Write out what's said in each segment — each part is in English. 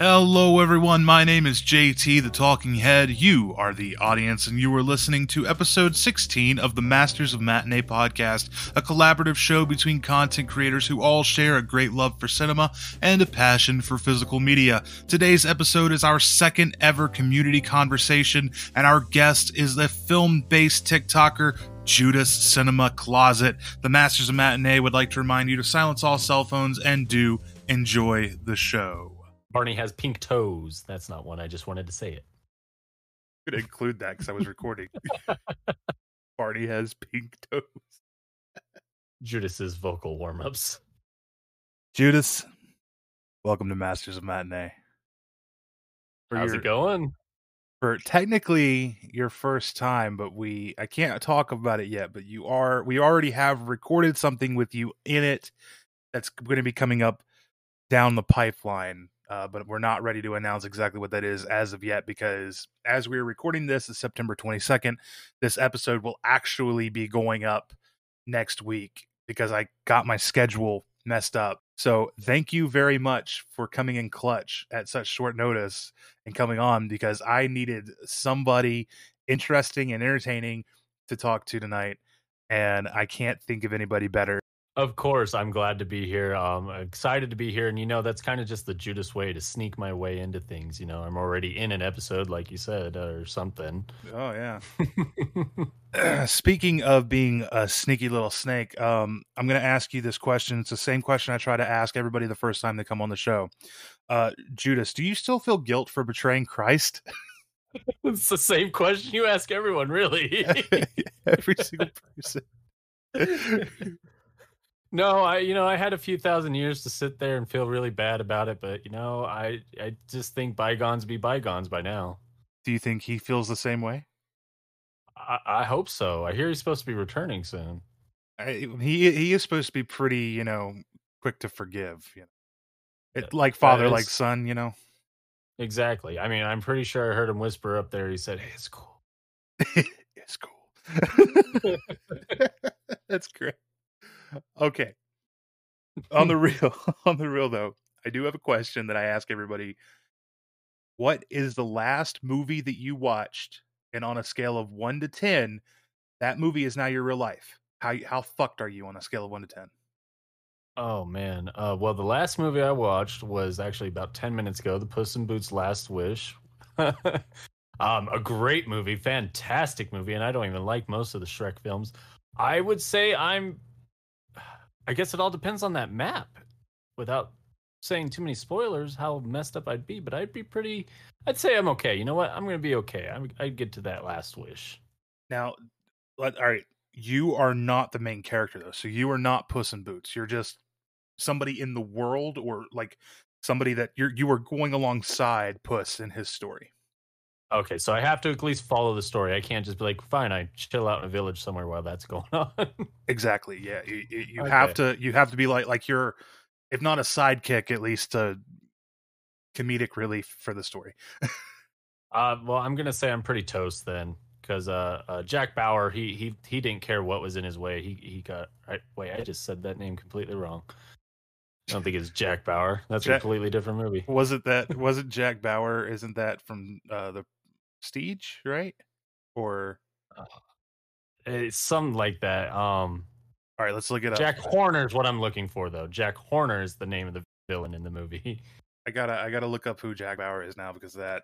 Hello, everyone. My name is JT, the Talking Head. You are the audience, and you are listening to episode 16 of the Masters of Matinee podcast, a collaborative show between content creators who all share a great love for cinema and a passion for physical media. Today's episode is our second ever community conversation, and our guest is the film based TikToker Judas Cinema Closet. The Masters of Matinee would like to remind you to silence all cell phones and do enjoy the show. Barney has pink toes. That's not one. I just wanted to say it. I'm gonna include that because I was recording. Barney has pink toes. Judas's vocal warm ups. Judas, welcome to Masters of Matinee. For How's your- it going? For technically your first time, but we I can't talk about it yet. But you are we already have recorded something with you in it that's going to be coming up down the pipeline. Uh, but we're not ready to announce exactly what that is as of yet because as we're recording this, is September 22nd. This episode will actually be going up next week because I got my schedule messed up. So thank you very much for coming in clutch at such short notice and coming on because I needed somebody interesting and entertaining to talk to tonight. And I can't think of anybody better. Of course, I'm glad to be here. Um, excited to be here, and you know that's kind of just the Judas way to sneak my way into things. You know, I'm already in an episode, like you said, or something. Oh, yeah. Speaking of being a sneaky little snake, um, I'm going to ask you this question. It's the same question I try to ask everybody the first time they come on the show. Uh, Judas, do you still feel guilt for betraying Christ? it's the same question you ask everyone, really. Every single person. No, I, you know, I had a few thousand years to sit there and feel really bad about it, but you know, I, I just think bygones be bygones by now. do you think he feels the same way? I, I hope so. I hear he's supposed to be returning soon. I, he he is supposed to be pretty, you know, quick to forgive. You know, it, Yeah, like father, is- like son. You know, Exactly. I mean, I'm pretty sure I heard him whisper up there. He said, "Hey, it's cool." it's cool. That's great. Okay. On the real, on the real though, I do have a question that I ask everybody. What is the last movie that you watched, and on a scale of one to ten, that movie is now your real life? How how fucked are you on a scale of one to ten? Oh man. Uh, well, the last movie I watched was actually about ten minutes ago. The Puss in Boots: Last Wish. um, a great movie, fantastic movie, and I don't even like most of the Shrek films. I would say I'm. I guess it all depends on that map. Without saying too many spoilers, how messed up I'd be, but I'd be pretty. I'd say I'm okay. You know what? I'm gonna be okay. I'm, I'd get to that last wish. Now, all right, you are not the main character though, so you are not Puss in Boots. You're just somebody in the world, or like somebody that you're you are going alongside Puss in his story. Okay, so I have to at least follow the story. I can't just be like, fine, I chill out in a village somewhere while that's going on. Exactly. Yeah, you, you, you have to you have to be like like you're, if not a sidekick, at least a comedic relief for the story. uh, well, I'm gonna say I'm pretty toast then, because uh, uh, Jack Bauer, he he he didn't care what was in his way. He he got. I, wait, I just said that name completely wrong. I don't think it's Jack Bauer. That's a completely different movie. Was it that? was it Jack Bauer? Isn't that from uh, the Prestige, right? Or It's something like that. Um, all right, let's look it up. Jack Horner is what I'm looking for, though. Jack Horner is the name of the villain in the movie. I gotta I gotta look up who Jack Bauer is now because that.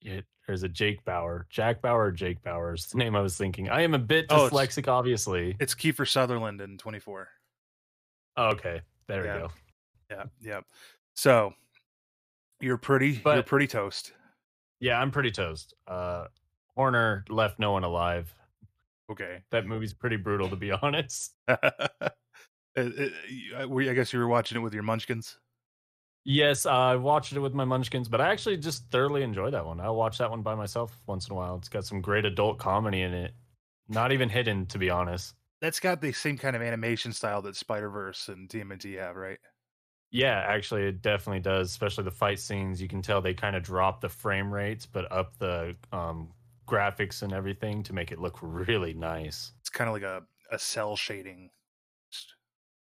It, there's a Jake Bauer. Jack Bauer Jake Bauer is the name I was thinking. I am a bit Oh, it's- dyslexic, obviously. It's Kiefer Sutherland in 24. Oh, okay, there Yeah. we go. Yeah, yeah. So you're pretty you're pretty toast. Yeah, I'm pretty toast. Uh, Horner left no one alive. Okay. That movie's pretty brutal, to be honest. Uh, uh, uh, I guess you were watching it with your munchkins. Yes, I watched it with my munchkins, but I actually just thoroughly enjoy that one. I'll watch that one by myself once in a while. It's got some great adult comedy in it. Not even hidden, to be honest. That's got the same kind of animation style that Spider Verse and TMNT have, right? Yeah, actually, it definitely does. Especially the fight scenes. You can tell they kind of drop the frame rates, but up the um, graphics and everything to make it look really nice. It's kind of like a a cel shading.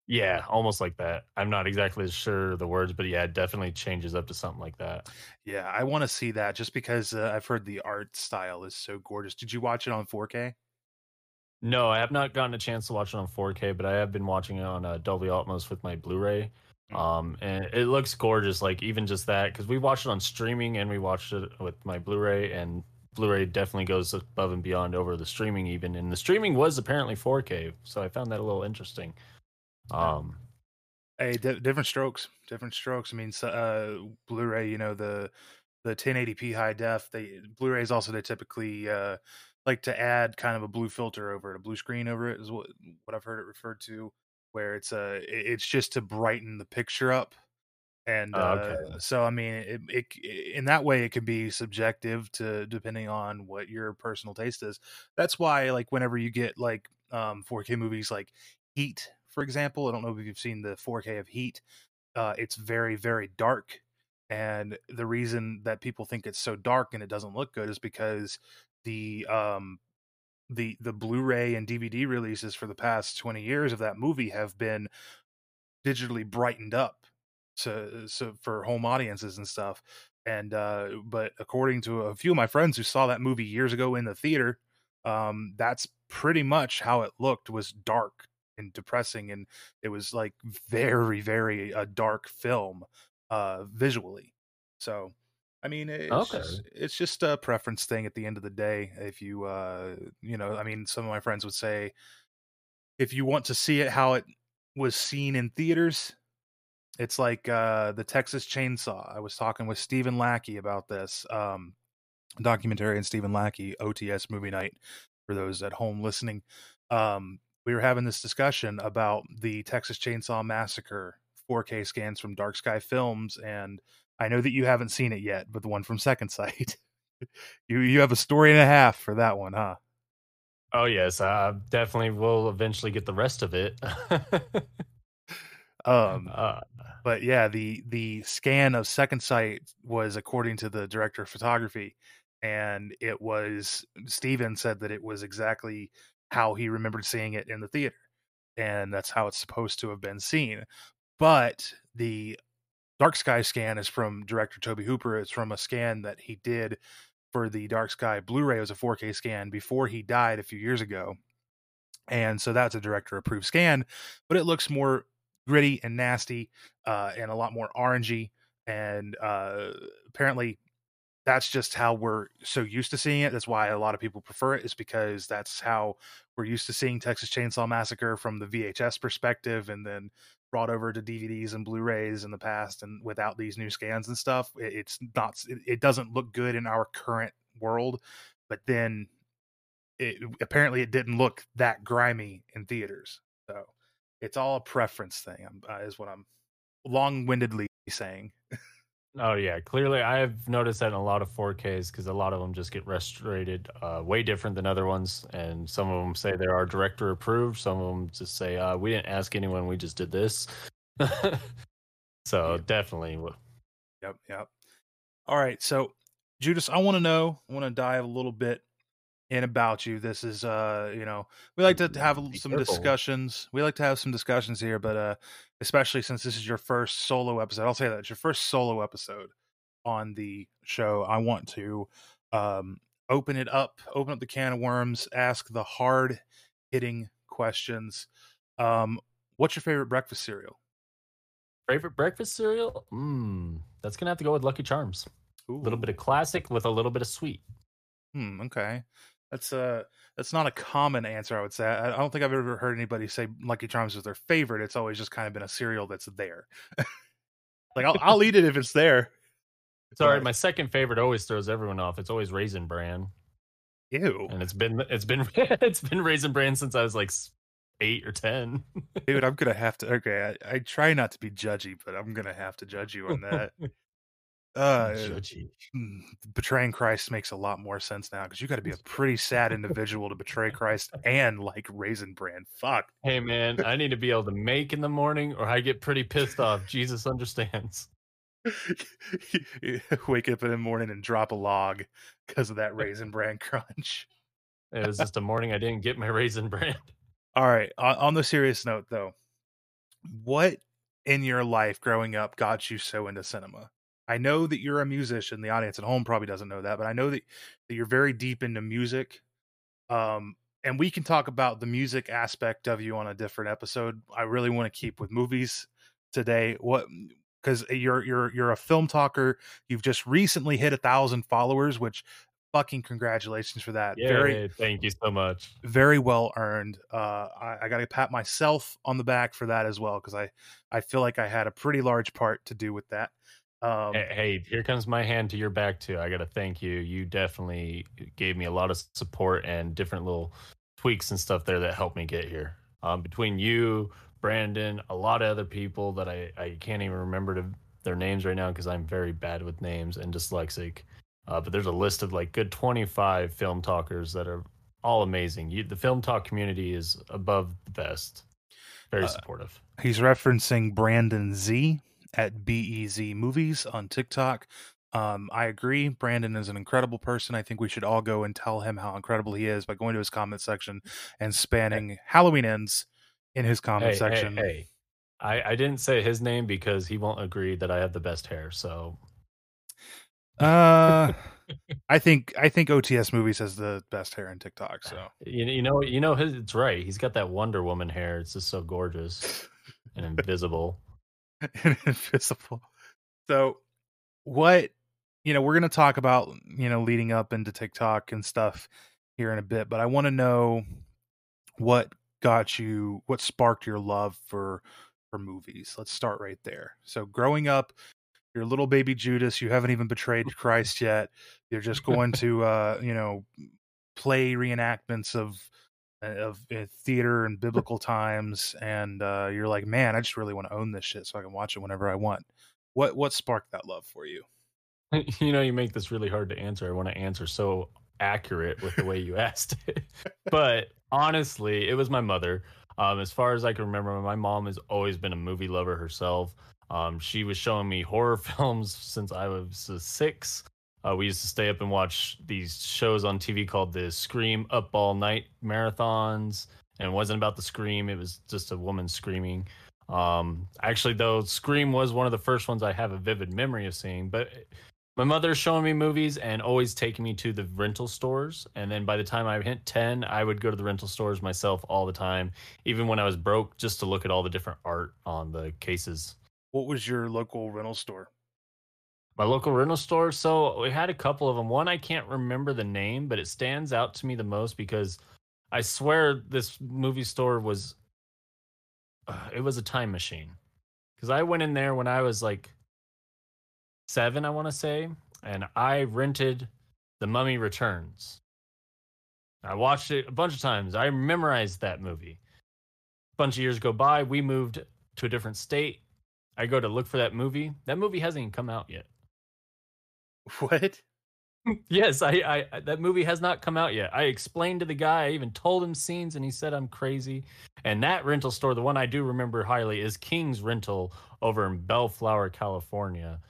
Yeah, almost like that. I'm not exactly sure the words, but yeah, it definitely changes up to something like that. Yeah, I want to see that just because uh, I've heard the art style is so gorgeous. Did you watch it on 4K? No, I have not gotten a chance to watch it on 4K, but I have been watching it on uh, Dolby Atmos with my Blu-ray. Mm. Um, and it looks gorgeous. Like even just that, because we watched it on streaming and we watched it with my Blu-ray, and Blu-ray definitely goes above and beyond over the streaming even. And the streaming was apparently 4K, so I found that a little interesting. Um, Hey, di different strokes, different strokes. I mean, so, uh, Blu-ray, you know, the the 1080p high def, they Blu-rays also they typically uh like to add kind of a blue filter over it, a blue screen over it is what what I've heard it referred to, where it's uh i- it's just to brighten the picture up. And oh, okay. uh so I mean, it, it in that way it can be subjective to depending on what your personal taste is. That's why like whenever you get like um 4K movies like Heat, for example, I don't know if you've seen the 4K of Heat uh, it's very very dark and the reason that people think it's so dark and it doesn't look good is because the um the the blu-ray and dvd releases for the past 20 years of that movie have been digitally brightened up so so for home audiences and stuff. And uh but according to a few of my friends who saw that movie years ago in the theater um that's pretty much how it looked was dark and depressing and it was like very very a dark film uh visually. So i mean it's Okay. just, it's just a preference thing at the end of the day if you uh you know i mean some of my friends would say if you want to see it how it was seen in theaters it's like uh the Texas Chainsaw. I was talking with Stephen Lackey about this um documentary and Stephen Lackey OTS movie night for those at home listening. Um we were having this discussion about the Texas Chainsaw Massacre 4K scans from Dark Sky Films and I know that you haven't seen it yet, but the one from Second Sight. you you have a story and a half for that one, huh? Oh yes, I definitely will eventually get the rest of it. Um uh, but yeah, the the scan of Second Sight was according to the director of photography, and it was Steven said that it was exactly how he remembered seeing it in the theater, and that's how it's supposed to have been seen. But the Dark Sky scan is from director Tobe Hooper. It's from a scan that he did for the Dark Sky Blu-ray. It was a 4K scan before he died a few years ago, and so that's a director approved scan, but it looks more gritty and nasty uh, and a lot more orangey. And uh, apparently, that's just how we're so used to seeing it. That's why a lot of people prefer it, is because that's how we're used to seeing Texas Chainsaw Massacre from the VHS perspective, and then brought over to DVDs and Blu-rays in the past, and without these new scans and stuff, it, it's not. It, it doesn't look good in our current world. But then, it apparently it didn't look that grimy in theaters. So it's all a preference thing. Uh, is what I'm long-windedly saying. oh yeah, clearly I've noticed that in a lot of 4Ks because a lot of them just get restorated uh, way different than other ones, and some of them say they are director approved. Some of them just say uh, we didn't ask anyone, we just did this. so Yeah. definitely, Yep, yep. All right, so Judas, I want to know. I want to dive a little bit in about you. This is, uh, you know, we like to have Be some careful. discussions. We like to have some discussions here, but uh, especially since this is your first solo episode, I'll say that it's your first solo episode on the show. I want to um, open it up, open up the can of worms, ask the hard hitting questions. Um, what's your favorite breakfast cereal? favorite breakfast cereal. Mm, that's gonna have to go with Lucky Charms. A little bit of classic with a little bit of sweet. Hmm, okay. That's uh that's not a common answer, I would say. I, I don't think I've ever heard anybody say Lucky Charms is their favorite. It's always just kind of been a cereal that's there. like I'll I'll eat it if it's there. Sorry, Right. my second favorite always throws everyone off. It's always Raisin Bran, Ew. and it's been it's been it's been Raisin Bran since I was like eight or ten. Dude, I'm gonna have to okay, I, I try not to be judgy, but I'm gonna have to judge you on that. Uh Judgy. hmm, betraying Christ makes a lot more sense now because you gotta be a pretty sad individual to betray Christ and like raisin bran. Fuck. Hey man, I need to be able to make in the morning, or I get pretty pissed off. Jesus understands. Wake up in the morning and drop a log because of that raisin bran crunch. It was just a morning I didn't get my Raisin Bran. All right. On the serious note, though, what in your life growing up got you so into cinema? I know that you're a musician. The audience at home probably doesn't know that, but I know that, that you're very deep into music. Um, and we can talk about the music aspect of you on a different episode. I really want to keep with movies today. What because you're you're you're a film talker. You've just recently hit a thousand followers, which fucking congratulations for that. Yeah, very thank you so much. Very well earned. Uh, I, I got to pat myself on the back for that as well because I I feel like I had a pretty large part to do with that. Um, hey, hey, here comes my hand to your back too. I got to thank you. You definitely gave me a lot of support and different little tweaks and stuff there that helped me get here. Um, between you, Brandon, a lot of other people that I, I can't even remember to, their names right now because I'm very bad with names and dyslexic. Uh, but there's a list of like good 25 film talkers that are all amazing. You, the film talk community is above the best. Very uh, supportive. He's referencing Brandon Z at BEZ Movies on TikTok. Um, I agree. Brandon is an incredible person. I think we should all go and tell him how incredible he is by going to his comment section and spanning Halloween ends in his comment hey, section. Hey, hey. I, I didn't say his name because he won't agree that I have the best hair. So, uh, I think I think OTS movies has the best hair in TikTok. So you, you know you know his, it's right. He's got that Wonder Woman hair. It's just so gorgeous and invisible. invisible. So, what you know, we're going to talk about you know leading up into TikTok and stuff here in a bit, but I want to know what got you, what sparked your love for for movies. Let's start right there. So, growing up, you're little baby Judas. You haven't even betrayed Christ yet. You're just going to, uh, you know, play reenactments of of uh, theater and biblical times, and uh, you're like, man, I just really want to own this shit so I can watch it whenever I want. What what sparked that love for you? You know, you make this really hard to answer. I want to answer so accurate with the way you asked it, but honestly, it was my mother. Um, as far as I can remember, my mom has always been a movie lover herself. Um, she was showing me horror films since I was six. Uh, we used to stay up and watch these shows on TV called the Scream Up All Night marathons. And it wasn't about the scream, it was just a woman screaming. Um, actually, though, Scream was one of the first ones I have a vivid memory of seeing. But my mother's showing me movies and always taking me to the rental stores. And then by the time I hit 10, I would go to the rental stores myself all the time, even when I was broke, just to look at all the different art on the cases. What was your local rental store? My local rental store. So we had a couple of them. One I can't remember the name, but it stands out to me the most because I swear this movie store was uh, it was a time machine. Cuz I went in there when I was like 7, I want to say, and I rented The Mummy Returns. I watched it a bunch of times. I memorized that movie. A bunch of years go by, we moved to a different state. I go to look for that movie. That movie hasn't even come out yet. What? yes, I, I that movie has not come out yet. I explained to the guy, I even told him scenes, and he said I'm crazy. And that rental store, the one I do remember highly, is King's Rental over in Bellflower, California.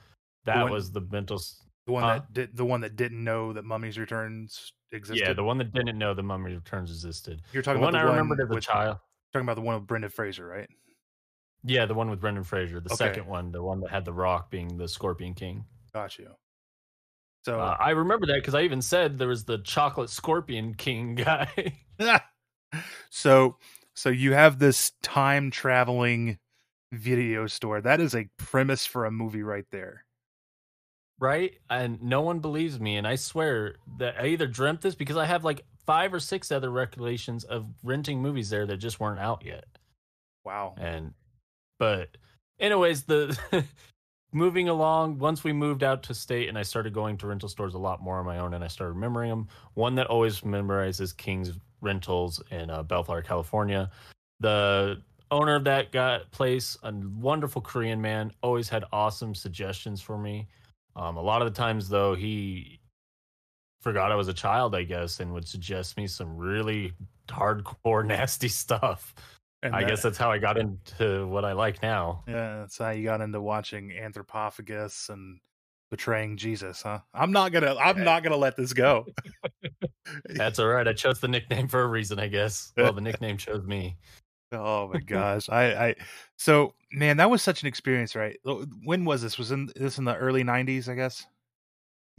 That one, was the rental. The one that did the one that didn't know that Mummy's Returns existed. Yeah, the one that didn't know the Mummy's Returns existed. You're talking about the about one the I remembered as a with, child. Talking about the one with Brendan Fraser, right? Yeah, the one with Brendan Fraser, the okay. second one, the one that had the Rock being the Scorpion King. Got you. So uh, I remember that because I even said there was the chocolate scorpion king guy. so so you have this time traveling video store. That is a premise for a movie right there. Right? And no one believes me. And I swear that I either dreamt this because I have like five or six other recollections of renting movies there that just weren't out yet. Wow. And but anyways, the moving along, once we moved out to state and I started going to rental stores a lot more on my own and I started remembering them, one that always memorizes King's Rentals in uh, Bellflower, California. The owner of that got place, a wonderful Korean man, always had awesome suggestions for me. Um, a lot of the times, though, he forgot I was a child, I guess, and would suggest me some really hardcore, nasty stuff. And I that, guess that's how I got into what I like now. Yeah, that's how you got into watching Anthropophagus and betraying Jesus, huh? I'm not gonna I'm yeah. not gonna let this go. that's all right. I chose the nickname for a reason, I guess. Well, the nickname chose me. Oh my gosh. I, I so man, that was such an experience, right? When was this? Was in this in the early nineties, I guess?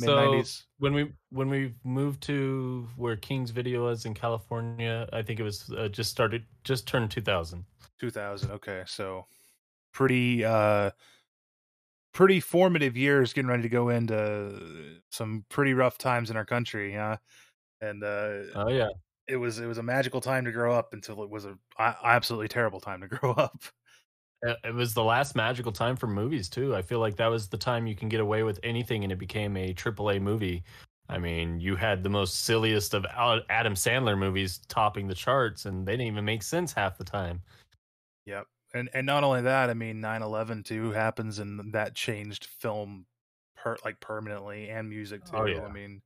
Mid nineties. when we when we moved to where King's Video was in California, I think it was uh, just started just turned 2000. 2000. Okay. So pretty uh pretty formative years getting ready to go into some pretty rough times in our country, yeah. And uh Oh yeah it was it was a magical time to grow up until it was a absolutely terrible time to grow up. It was the last magical time for movies too. I feel like that was the time you can get away with anything, and it became a AAA movie. I mean, you had the most silliest of Adam Sandler movies topping the charts, and they didn't even make sense half the time. Yep, and and not only that, I mean, 9-11 too happens, and that changed film per like permanently and music oh, too. Oh, yeah. I mean,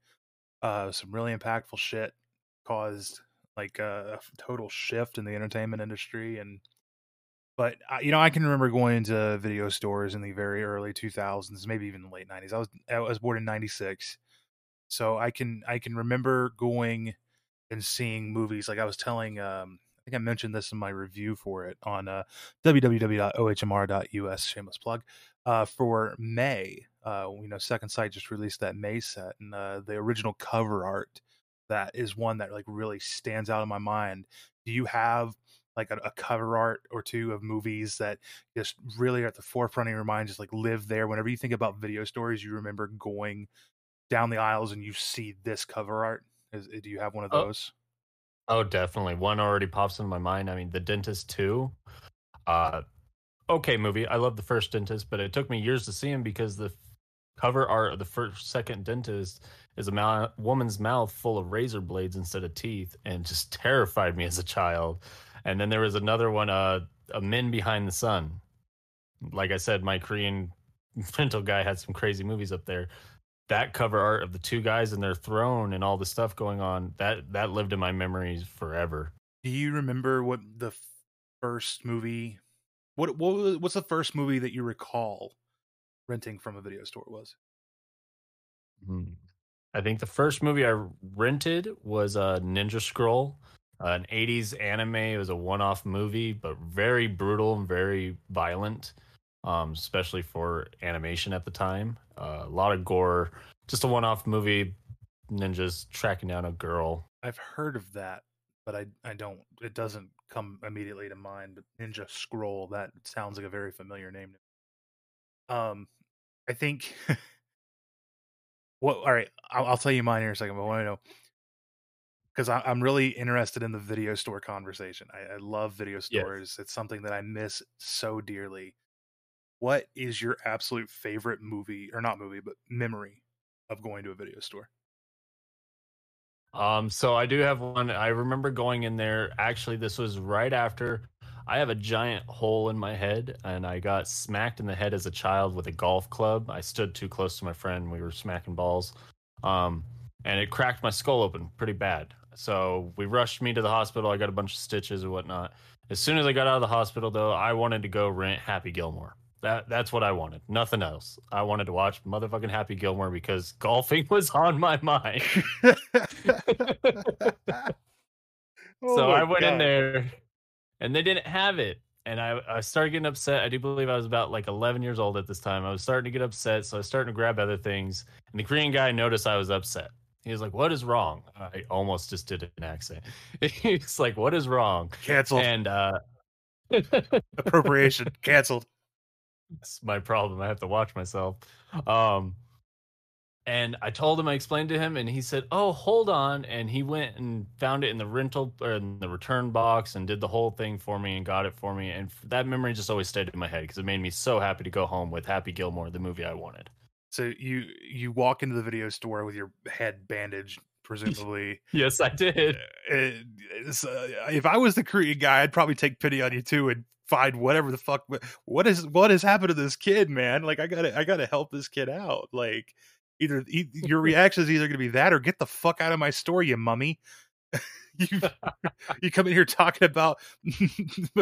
uh, some really impactful shit caused like a, a total shift in the entertainment industry and but you know i can remember going into video stores in the very early 2000s maybe even the late 90s i was i was born in 96 so i can i can remember going and seeing movies like i was telling um i think i mentioned this in my review for it on uh www.ohmr.us shameless plug uh for may uh you know second sight just released that may set and uh the original cover art that is one that like really stands out in my mind. Do you have like a, a, cover art or two of movies that just really are at the forefront of your mind, just like live there? Whenever you think about video stories, you remember going down the aisles and you see this cover art. Is, do you have one of oh those? Oh, oh, definitely. One already pops in my mind. I mean, The Dentist 2. Uh, okay movie. I love the first Dentist, but it took me years to see him because the cover art of the first second Dentist is a ma- woman's mouth full of razor blades instead of teeth, and just terrified me as a child. And then there was another one, uh, a Men Behind the Sun. Like I said, my Korean rental guy had some crazy movies up there. That cover art of the two guys and their throne and all the stuff going on that that lived in my memories forever. Do you remember what the first movie? What what what's the first movie that you recall renting from a video store was? Hmm. I think the first movie I rented was a uh, Ninja Scroll, an 80s anime. It was a one off movie, but very brutal and very violent, um, especially for animation at the time. Uh, a lot of gore, just a one off movie. Ninjas tracking down a girl. I've heard of that, but I, I don't, it doesn't come immediately to mind. Ninja Scroll, that sounds like a very familiar name. Um, I think Well, all right. I'll, I'll tell you mine here in a second, but I want to know because I'm really interested in the video store conversation. I, I love video stores. Yes. It's something that I miss so dearly. What is your absolute favorite movie, or not movie, but memory of going to a video store? Um, so I do have one. I remember going in there. Actually, this was right after I have a giant hole in my head, and I got smacked in the head as a child with a golf club. I stood too close to my friend. We were smacking balls, um, and it cracked my skull open pretty bad. So we rushed me to the hospital. I got a bunch of stitches and whatnot. As soon as I got out of the hospital, though, I wanted to go rent Happy Gilmore. That that's what I wanted. Nothing else. I wanted to watch motherfucking Happy Gilmore because golfing was on my mind. oh so I went God. in there and they didn't have it. And I, I started getting upset. I do believe I was about like 11 years old at this time. I was starting to get upset. So I was starting to grab other things. And the Korean guy noticed I was upset. He was like, What is wrong? I almost just did an accent. He's like, What is wrong? Canceled. And uh, appropriation canceled. That's my problem. I have to watch myself. Um, and I told him, I explained to him, and he said, "Oh, hold on." And he went and found it in the rental or in the return box and did the whole thing for me and got it for me. And that memory just always stayed in my head because it made me so happy to go home with Happy Gilmore, the movie I wanted. So you you walk into the video store with your head bandaged, presumably. yes, I did. Uh, uh, if I was the Korean guy, I'd probably take pity on you too and find whatever the fuck. What is what has happened to this kid, man? Like I gotta I gotta help this kid out. Like either your reaction is either going to be that or get the fuck out of my store, you mummy. you you come in here talking about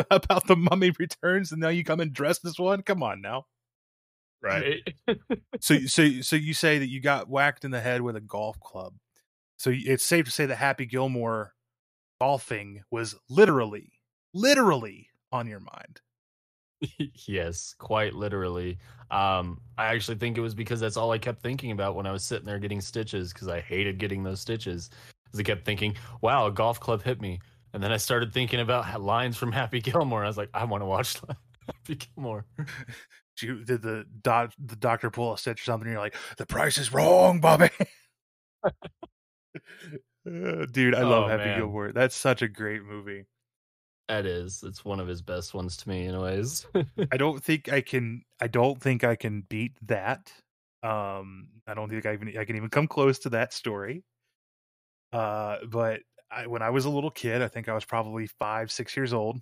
about the mummy returns, and now you come and dress this one. Come on now, right? so so so you say that you got whacked in the head with a golf club. So it's safe to say that Happy Gilmore golfing was literally literally on your mind. yes, quite literally. Um, I actually think it was because that's all I kept thinking about when I was sitting there getting stitches because I hated getting those stitches. Because I kept thinking, "Wow, a golf club hit me," and then I started thinking about lines from Happy Gilmore. I was like, "I want to watch Happy Gilmore." You did the doc, the doctor pull a stitch or something? you're like, "The price is wrong, Bobby." Dude, I love Oh, Happy man. Gilmore. That's such a great movie. That is, it's one of his best ones to me, anyways. I don't think I can. I don't think I can beat that. Um, I don't think I even I can even come close to that story. Uh, but I, when I was a little kid, I think I was probably five, six years old.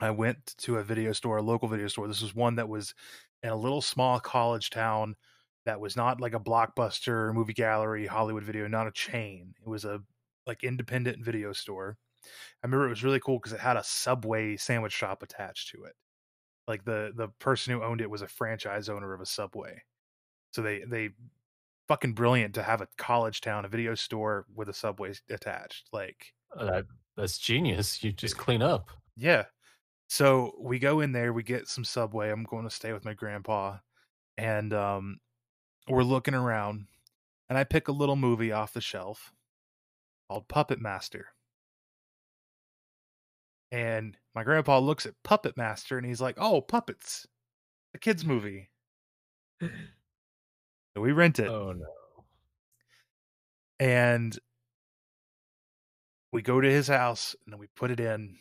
I went to a video store, a local video store. This was one that was in a little small college town that was not like a blockbuster movie gallery, Hollywood video, not a chain. It was a like independent video store. I remember it was really cool because it had a Subway sandwich shop attached to it. Like the the person who owned it was a franchise owner of a Subway. So they they fucking brilliant to have a college town, a video store with a Subway attached. Like uh, that, that's genius. You just clean up. yeah. So we go in there, we get some Subway. I'm going to stay with my grandpa. And um we're looking around and I pick a little movie off the shelf called Puppet Master. And my grandpa looks at Puppet Master and he's like, "Oh, puppets. A kids movie." So we rent it Oh no. and we go to his house and then we put it in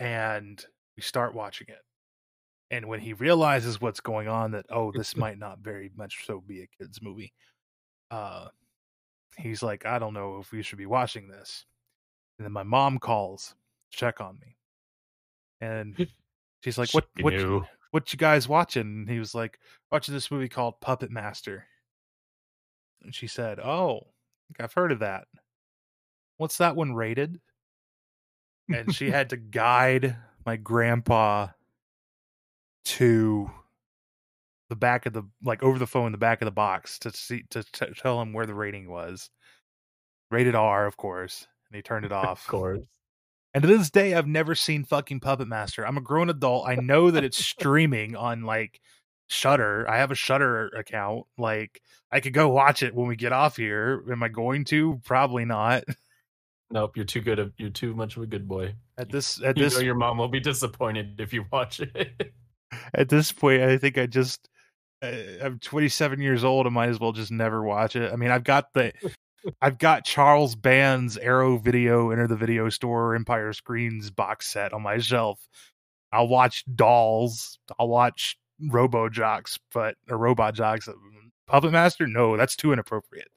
and we start watching it. And when he realizes what's going on, that oh, this might not very much so be a kids movie, uh, he's like, I don't know if we should be watching this. And then my mom calls to check on me, and she's like, "What? She What? knew. What you guys watching?" And he was like, "Watching this movie called Puppet Master." And she said, "Oh, I've heard of that. What's that one rated?" And she had to guide my grandpa to the back of the like over the phone the back of the box to see to t- tell him where the rating was. Rated r of course and he turned it off. Of course. and to this day i've never seen fucking puppet master. I'm a grown adult. I know that it's streaming on like Shudder i have a Shudder account. Like i could go watch it when we get off here. Am i going to? Probably not Nope, you're too good. Of, you're too much of a good boy. at this at You this know your mom will be disappointed if you watch it. at this point, I think I just uh, I'm 27 years old. I might as well just never watch it. I mean, I've got the I've got Charles Band's Arrow Video Enter the Video Store Empire Screams box set on my shelf. I'll watch Dolls. I'll watch Robo Jocks, but or Robot Jox. Puppet Master? No, that's too inappropriate.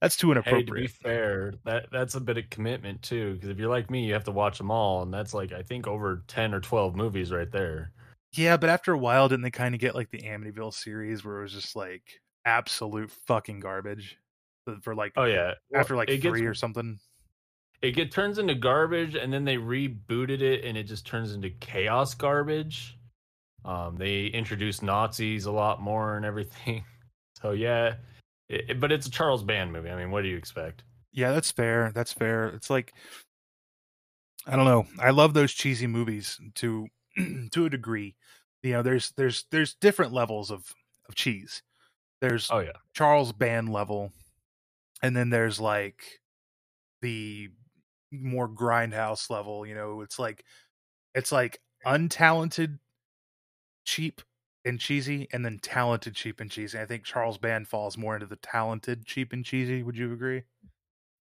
That's too inappropriate. hey, to be fair, that that's a bit of commitment too. Because if you're like me, you have to watch them all, and that's like I think over ten or twelve movies right there. Yeah, but after a while, didn't they kind of get like the Amityville series where it was just like absolute fucking garbage for- for like Oh yeah, after like it three gets, or something. it get turns into garbage, and then they rebooted it, and it just turns into chaos garbage. Um, they introduced Nazis a lot more and everything. So yeah, it, but it's a Charles Band movie. I mean, what do you expect? Yeah, that's fair. That's fair. It's like I don't know. I love those cheesy movies to to a degree. You know, there's there's there's different levels of of cheese. There's Oh yeah, Charles Band level, and then there's like the more grindhouse level. You know, it's like it's like untalented, cheap and cheesy, and then talented, cheap and cheesy. I think Charles Band falls more into the talented, cheap and cheesy. Would you agree?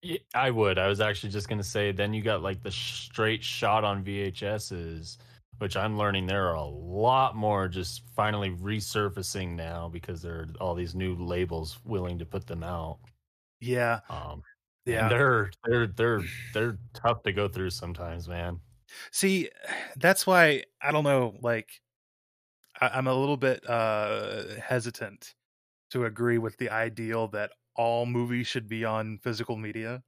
Yeah, I would. I was actually just gonna say. Then you got like the straight shot on VHSs, which I'm learning there are a lot more just finally resurfacing now because there are all these new labels willing to put them out. Yeah, Um, yeah. they're they're they're they're tough to go through sometimes, man. See, that's why I don't know. Like, I, I'm a little bit uh hesitant to agree with the ideal that all movies should be on physical media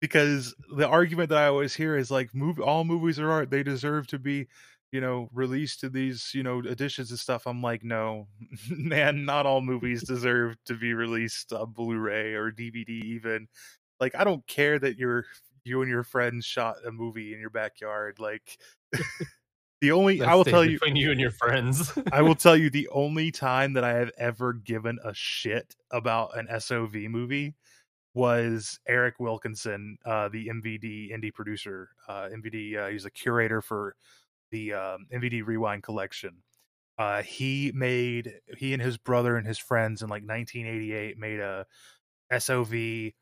because the argument that I always hear is like, move all movies are art; they deserve to be, you know, released to these, you know, editions and stuff. I'm like, no, man, not all movies deserve to be released on Blu-ray or DVD. Even like, I don't care that you're you and your friends shot a movie in your backyard. Like the only I will tell you between you and your friends. I will tell you the only time that I have ever given a shit about an SOV movie was Eric Wilkinson, uh, the MVD indie producer. Uh, MVD, uh, he's a curator for the um, MVD Rewind collection. Uh, he made he and his brother and his friends in like 1988 made a SOV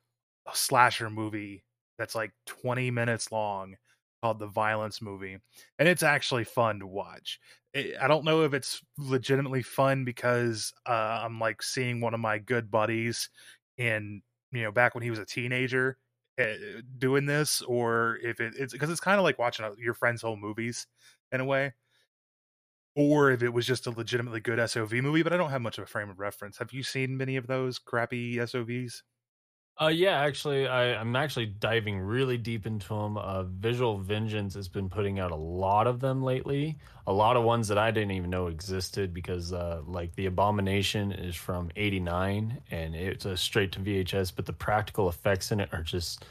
slasher movie that's like 20 minutes long called the Violence Movie, and it's actually fun to watch. I don't know if it's legitimately fun because uh, I'm like seeing one of my good buddies in you know back when he was a teenager uh, doing this, or if it, it's because it's kind of like watching a, your friend's whole movies in a way, or if it was just a legitimately good SOV movie. But I don't have much of a frame of reference. Have you seen many of those crappy SOVs? Uh, yeah, actually, I, I'm actually diving really deep into them. Uh, Visual Vengeance has been putting out a lot of them lately. A lot of ones that I didn't even know existed because, uh, like, The Abomination is from '89 and it's a straight to VHS, but the practical effects in it are just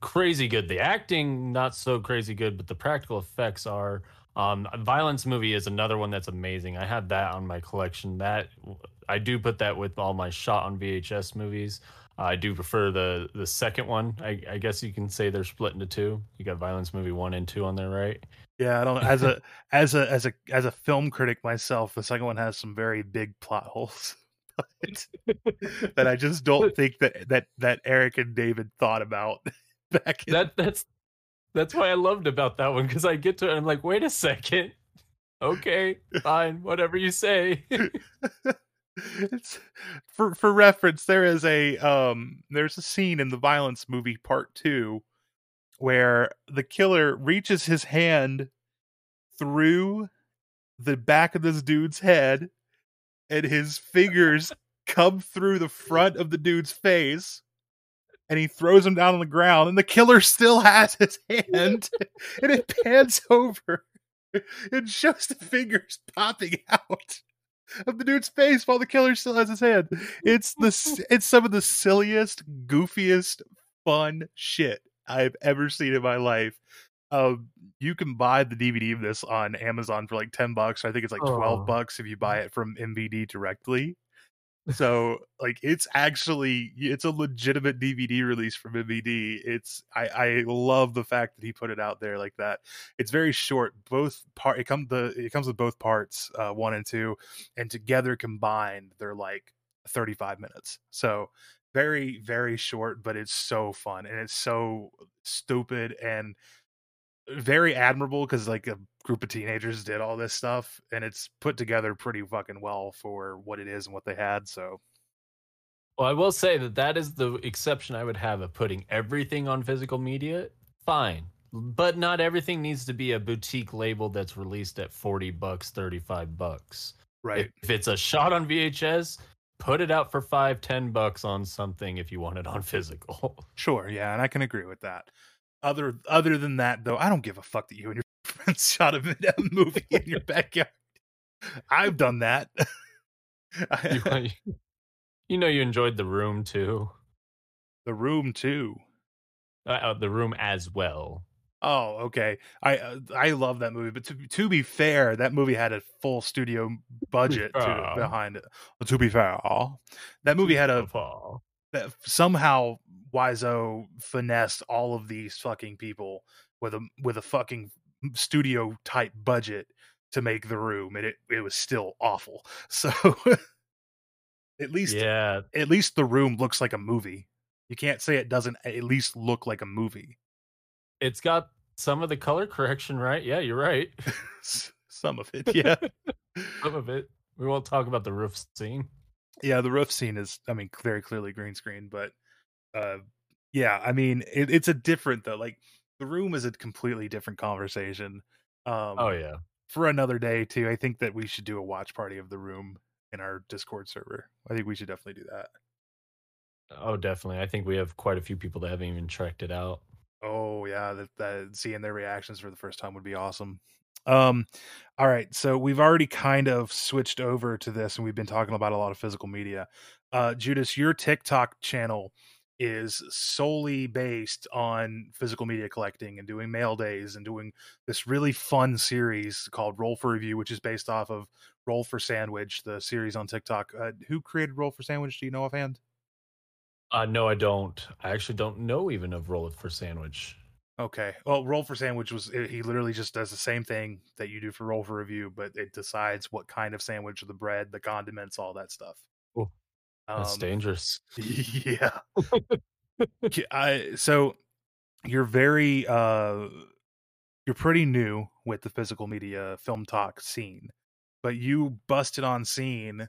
crazy good. The acting not so crazy good, but the practical effects are. Um, Violence movie is another one that's amazing. I have that on my collection. That I do put that with all my shot on VHS movies. I do prefer the the second one. I, I guess you can say they're split into two. You got Violence movie one and two on there, right? Yeah, I don't as a as a as a as a film critic myself, the second one has some very big plot holes. But that I just don't think that that that Eric and David thought about back in That that's that's why I loved about that one because I get to it and I'm like, wait a second. Okay, fine, whatever you say. It's for for reference there is a um there's a scene in the violence movie part 2 where the killer reaches his hand through the back of this dude's head and his fingers come through the front of the dude's face and he throws him down on the ground and the killer still has his hand and it pans over and shows the fingers popping out of the dude's face while the killer still has his hand. It's the it's some of the silliest, goofiest, fun shit I've ever seen in my life. Um, you can buy the DVD of this on Amazon for like ten bucks. I think it's like twelve Oh. bucks if you buy it from MVD directly. So like it's actually it's a legitimate DVD release from MVD. It's I I love the fact that he put it out there like that. It's very short. Both part it comes the it comes with both parts, uh, one and two, and together combined they're like 35 minutes. So very very short, but it's so fun and it's so stupid and very admirable because like a group of teenagers did all this stuff and it's put together pretty fucking well for what it is and what they had so Well, I will say that that is the exception I would have of putting everything on physical media. Fine. But not everything needs to be a boutique label that's released at 40 bucks, 35 bucks. right If it's a shot on VHS, put it out for five, 10 bucks on something if you want it on physical. sure yeah and i can agree with that other other than that though i don't give a fuck that you and your friends shot a movie in your backyard i've done that you, you know, you enjoyed the room too. the room too Uh, uh, the room as well. Oh, okay. I uh, I love that movie, but to to be fair, that movie had a full studio budget to, behind it. To be fair, that movie had a that somehow Wiseau finessed all of these fucking people with a with a fucking studio type budget to make the room, and it it was still awful. So at least Yeah, at least the room looks like a movie. You can't say it doesn't at least look like a movie. it's got some of the color correction right. Yeah, you're right. Some of it, yeah. some of it. We won't talk about the roof scene. yeah the roof scene is i mean very clearly green screen but uh yeah i mean it, it's a different though like the room is a completely different conversation um Oh yeah. for another day too i think that we should do a watch party of the room in our discord server i think we should definitely do that Oh, definitely. I think we have quite a few people that haven't even checked it out. oh yeah that, that seeing their reactions for the first time would be awesome um all right so we've already kind of switched over to this and we've been talking about a lot of physical media uh judas your tiktok channel is solely based on physical media collecting and doing mail days and doing this really fun series called Roll for Review, which is based off of Roll for Sandwich, the series on TikTok. Uh, who created Roll for Sandwich? Do you know offhand? Uh, no, I don't. I actually don't know even of Roll for Sandwich. Okay. Well, Roll for Sandwich was he literally just does the same thing that you do for Roll for Review, but it decides what kind of sandwich, the bread, the condiments, all that stuff. Oh, that's um, dangerous. Yeah. I, so you're very uh you're pretty new with the physical media film talk scene, but you busted on scene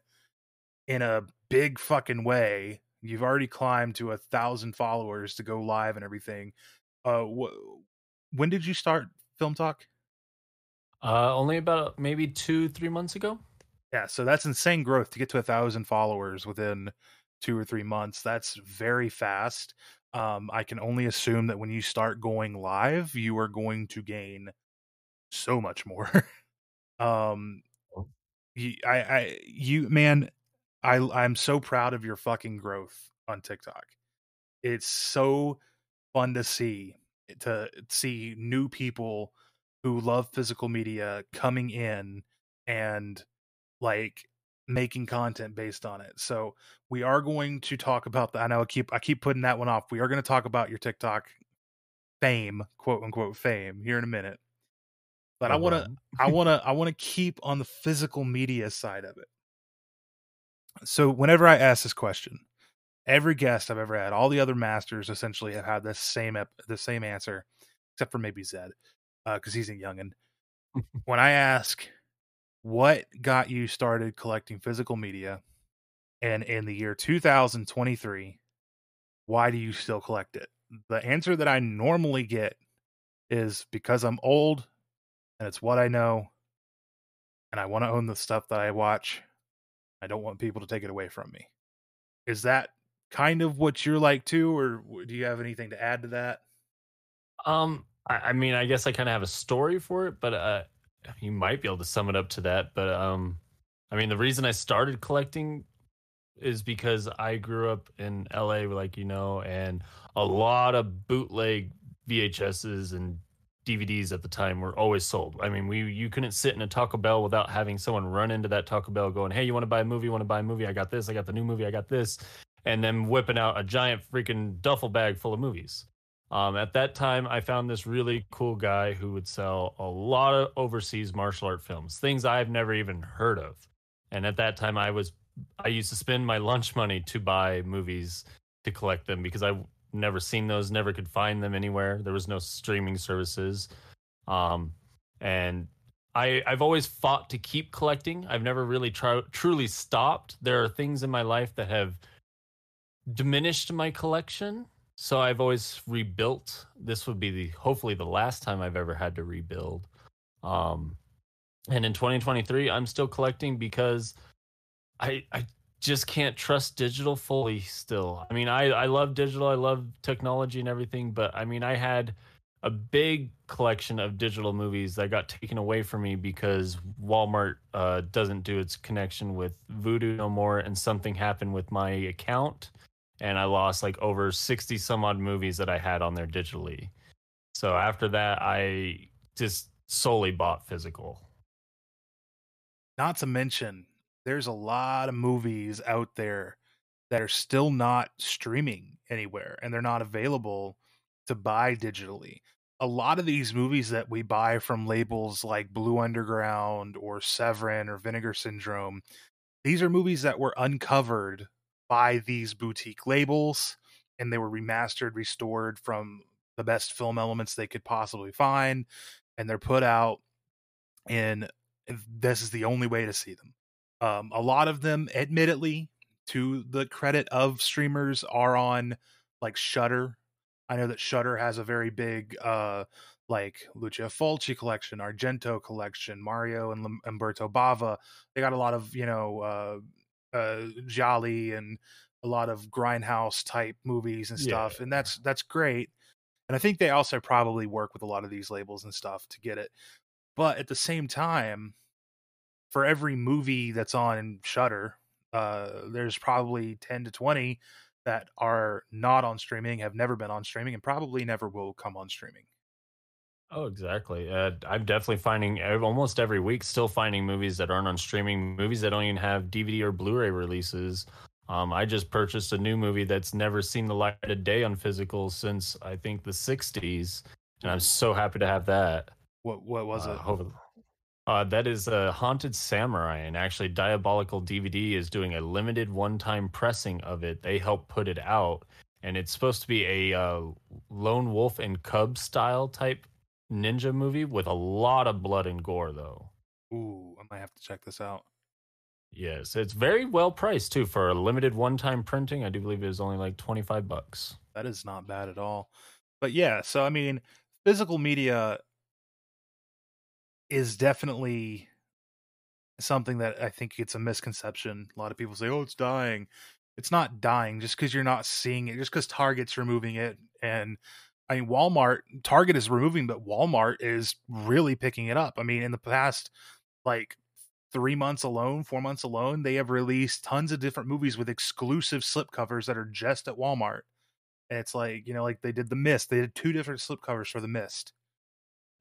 in a big fucking way. You've already climbed to a thousand followers to go live and everything uh, wh- when did you start Film Talk? Uh, only about maybe two, three months ago. Yeah, so that's insane growth to get to a thousand followers within two or three months. That's very fast. Um, I can only assume that when you start going live, you are going to gain so much more. um, oh. you, I, I, you, man, I, I'm so proud of your fucking growth on TikTok. It's so fun to see to see new people who love physical media coming in and like making content based on it. So we are going to talk about that. I know I keep I keep putting that one off. We are going to talk about your TikTok fame, quote unquote fame, here in a minute. But I want to I want to I want to keep on the physical media side of it. So whenever I ask this question, every guest I've ever had, all the other masters essentially have had the same ep- the same answer, except for maybe Zed, because uh, he's a youngin. when I ask what got you started collecting physical media, and in the year 2023, why do you still collect it? The answer that I normally get is because I'm old and it's what I know and I want to own the stuff that I watch. I don't want people to take it away from me. Is that kind of what you're like too, or do you have anything to add to that? Um, I, I mean, I guess I kind of have a story for it, but uh, you might be able to sum it up to that. But um, I mean, the reason I started collecting is because I grew up in LA, like you know, and a lot of bootleg VHSs and DVDs at the time were always sold. I mean, we you couldn't sit in a Taco Bell without having someone run into that Taco Bell going, "Hey, you want to buy a movie? You want to buy a movie? I got this. I got the new movie. I got this." and then whipping out a giant freaking duffel bag full of movies. Um, at that time, I found this really cool guy who would sell a lot of overseas martial art films, things I've never even heard of. And at that time, I was I used to spend my lunch money to buy movies to collect them because I never seen those, never could find them anywhere. There was no streaming services, um, and I I've always fought to keep collecting. I've never really tr- truly stopped. There are things in my life that have diminished my collection. So I've always rebuilt. This would be the hopefully the last time I've ever had to rebuild. Um, and in 2023, I'm still collecting because I I just can't trust digital fully still. I mean, I I love digital, I love technology and everything, but I mean, I had a big collection of digital movies that got taken away from me because Walmart uh, doesn't do its connection with Vudu no more, and something happened with my account, and I lost like over 60 some odd movies that I had on there digitally. So after that, I just solely bought physical. Not to mention, there's a lot of movies out there that are still not streaming anywhere and they're not available to buy digitally. A lot of these movies that we buy from labels like Blue Underground or Severin or Vinegar Syndrome, these are movies that were uncovered by these boutique labels and they were remastered, restored from the best film elements they could possibly find, and they're put out And this is the only way to see them. Um, a lot of them, admittedly, to the credit of streamers, are on like Shudder. I know that Shudder has a very big uh like Lucio Fulci collection, Argento collection, Mario and Umberto Bava. They got a lot of, you know, uh uh, Gialli and a lot of grindhouse type movies and stuff, yeah. and that's that's great. And I think they also probably work with a lot of these labels and stuff to get it. But at the same time, for every movie that's on Shudder, uh, there's probably ten to twenty that are not on streaming, have never been on streaming, and probably never will come on streaming. Oh, exactly. Uh, I'm definitely finding almost every week still finding movies that aren't on streaming, movies that don't even have DVD or Blu-ray releases. Um, I just purchased a new movie that's never seen the light of day on physical since I think the '60s, and I'm so happy to have that. What what was Uh, it? uh, that is a Haunted Samurai, and actually, Diabolical DVD is doing a limited one-time pressing of it. They helped put it out, and it's supposed to be a uh, lone wolf and cub style type ninja movie with a lot of blood and gore, though. Ooh, I might have to check this out. Yes, it's very well priced too for a limited one-time printing. I do believe it was only like twenty-five bucks. That is not bad at all. But yeah, so I mean, physical media is definitely something that I think it's a misconception. A lot of people say, "Oh, it's dying." It's not dying just because you're not seeing it. Just because Target's removing it, and I mean, Walmart, Target is removing, but Walmart is really picking it up. I mean, in the past, like three months alone, four months alone, they have released tons of different movies with exclusive slipcovers that are just at Walmart. And it's like, you know, like they did The Mist. They did two different slipcovers for The Mist.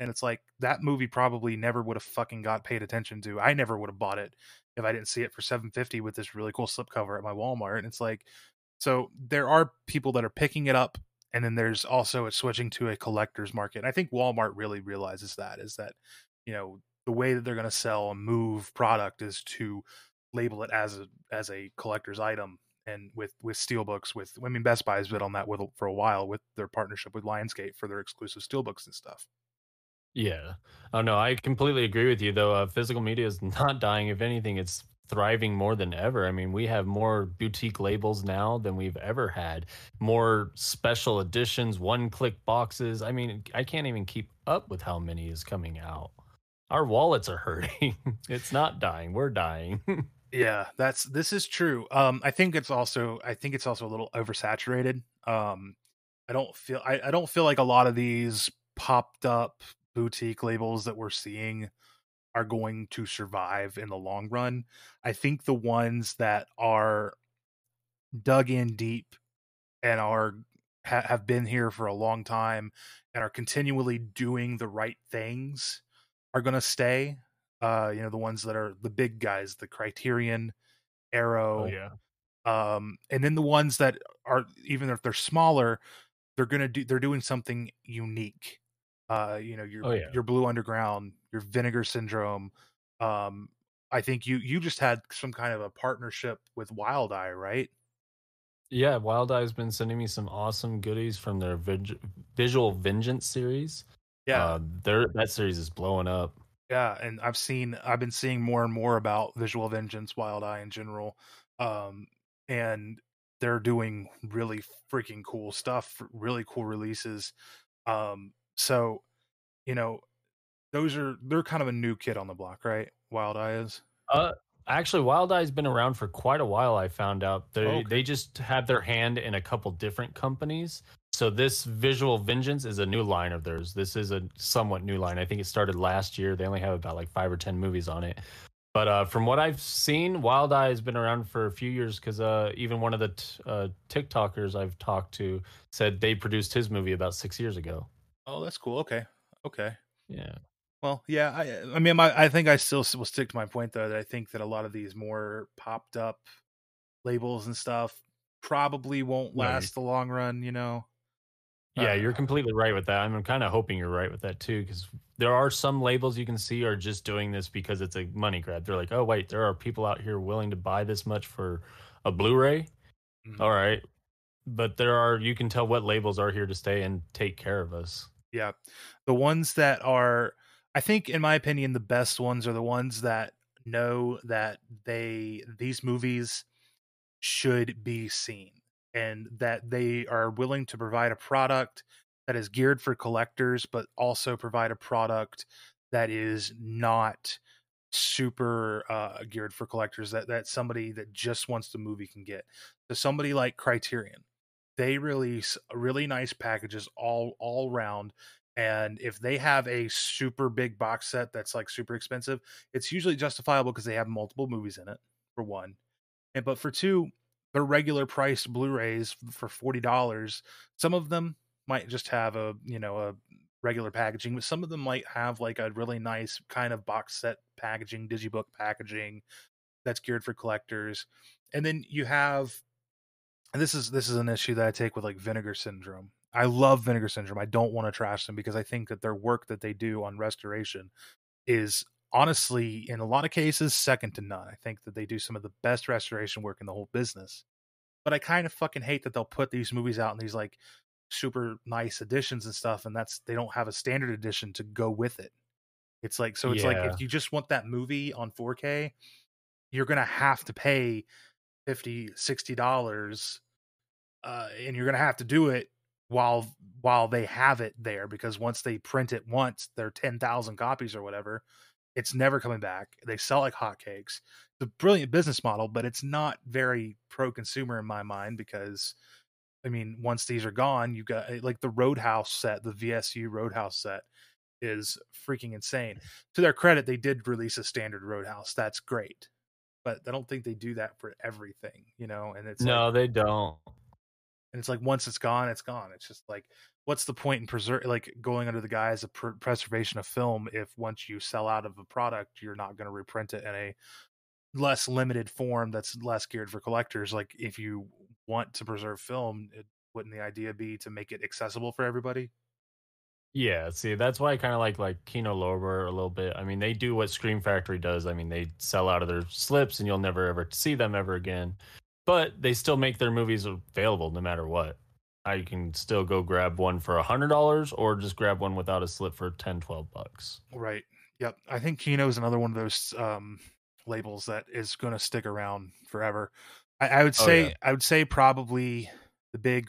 And it's like that movie probably never would have fucking got paid attention to. I never would have bought it if I didn't see it for 750 with this really cool slipcover at my Walmart. And it's like so there are people that are picking it up and then there's also it's switching to a collector's market. And I think Walmart really realizes that is that, you know, the way that they're going to sell and move product is to label it as a as a collector's item and with with steelbooks with i mean best buy has been on that with for a while with their partnership with lionsgate for their exclusive steelbooks and stuff Yeah. Oh no, I completely agree with you though. Uh, physical media is not dying. If anything, it's thriving more than ever. I mean, we have more boutique labels now than we've ever had. More special editions, one-click boxes. I mean, I can't even keep up with how many is coming out. Our wallets are hurting. it's not dying. We're dying. yeah that's this is true um i think it's also i think it's also a little oversaturated um i don't feel I, I don't feel like a lot of these popped up boutique labels that we're seeing are going to survive in the long run i think the ones that are dug in deep and are ha- have been here for a long time and are continually doing the right things are going to stay uh you know the ones that are the big guys the criterion arrow oh yeah. um and then the ones that are even if they're smaller they're gonna do they're doing something unique uh you know your Oh, yeah. your blue underground your vinegar syndrome um i think you you just had some kind of a partnership with wild eye right Yeah, Wild Eye's been sending me some awesome goodies from their Vig- Visual Vengeance series. yeah Uh, their that series is blowing up. Yeah, and I've seen I've been seeing more and more about Visual Vengeance, Wild Eye in general, um, and they're doing really freaking cool stuff, really cool releases. Um, so, you know, those are they're kind of a new kid on the block, right? Wild Eye is. Uh, actually, Wild Eye's been around for quite a while. I found out they Okay. they just have their hand in a couple different companies. So this Visual Vengeance is a new line of theirs. This is a somewhat new line. I think it started last year. They only have about like five or ten movies on it. But uh, from what I've seen, Wild Eye has been around for a few years because uh, even one of the t- uh, TikTokers I've talked to said they produced his movie about six years ago. Oh, that's cool. Okay, okay. Yeah. Well, yeah. I I mean, my, I think I still will stick to my point though that I think that a lot of these more popped up labels and stuff probably won't Right. last the long run. You know. Yeah, Uh, you're completely right with that. I'm kind of hoping you're right with that too, because there are some labels you can see are just doing this because it's a money grab. They're like, oh wait, there are people out here willing to buy this much for a Blu-ray. Mhm. All right, but there are you can tell what labels are here to stay and take care of us. Yeah. The ones that are I think in my opinion the best ones are the ones that know that they these movies should be seen and that they are willing to provide a product that is geared for collectors but also provide a product that is not super uh geared for collectors that that somebody that just wants the movie can get. So somebody like Criterion they release really nice packages all all round and if they have a super big box set that's like super expensive it's usually justifiable because they have multiple movies in it for one and but for two the regular price Blu-rays for forty dollars. Some of them might just have a you know a regular packaging, but some of them might have like a really nice kind of box set packaging, digibook packaging that's geared for collectors. And then you have and this is this is an issue that I take with like Vinegar Syndrome. I love Vinegar Syndrome. I don't want to trash them because I think that their work that they do on restoration is honestly in a lot of cases second to none. I think that they do some of the best restoration work in the whole business. But I kind of fucking hate that they'll put these movies out in these like super nice editions and stuff and that's they don't have a standard edition to go with it. It's like so it's like if you just want that movie on 4K, you're going to have to pay 50 60 dollars uh and you're going to have to do it while while they have it there because once they print it once they're 10,000 copies or whatever it's never coming back. They sell like hotcakes. It's a brilliant business model but it's not very pro consumer in my mind because i mean once these are gone you got eh, like the roadhouse set the vsu roadhouse set is freaking insane. To their credit they did release a standard roadhouse. That's great. But i don't think they do that for everything you know and it's like, no, they don't. And it's like once it's gone it's gone it's just like what's the point in preserve like going under the guise of pr- preservation of film if once you sell out of a product you're not going to reprint it in a less limited form that's less geared for collectors like if you want to preserve film it, wouldn't the idea be to make it accessible for everybody Yeah, see, that's why I kind of like like Kino Lorber a little bit. I mean, they do what Scream Factory does. I mean, they sell out of their slips, and you'll never ever see them ever again. But they still make their movies available no matter what. I can still go grab one for a hundred dollars, or just grab one without a slip for 10, 12 bucks. right yep i think kino is another one of those um labels that is going to stick around forever I, I would Oh, say yeah. i would say probably the big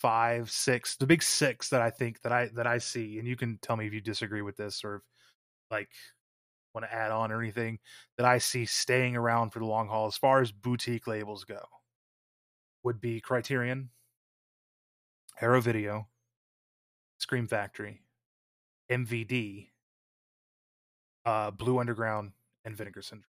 five six the big six that i think that i that i see and you can tell me if you disagree with this or if like want to add on or anything that i see staying around for the long haul as far as boutique labels go would be criterion arrow video scream factory mvd uh blue underground and vinegar syndrome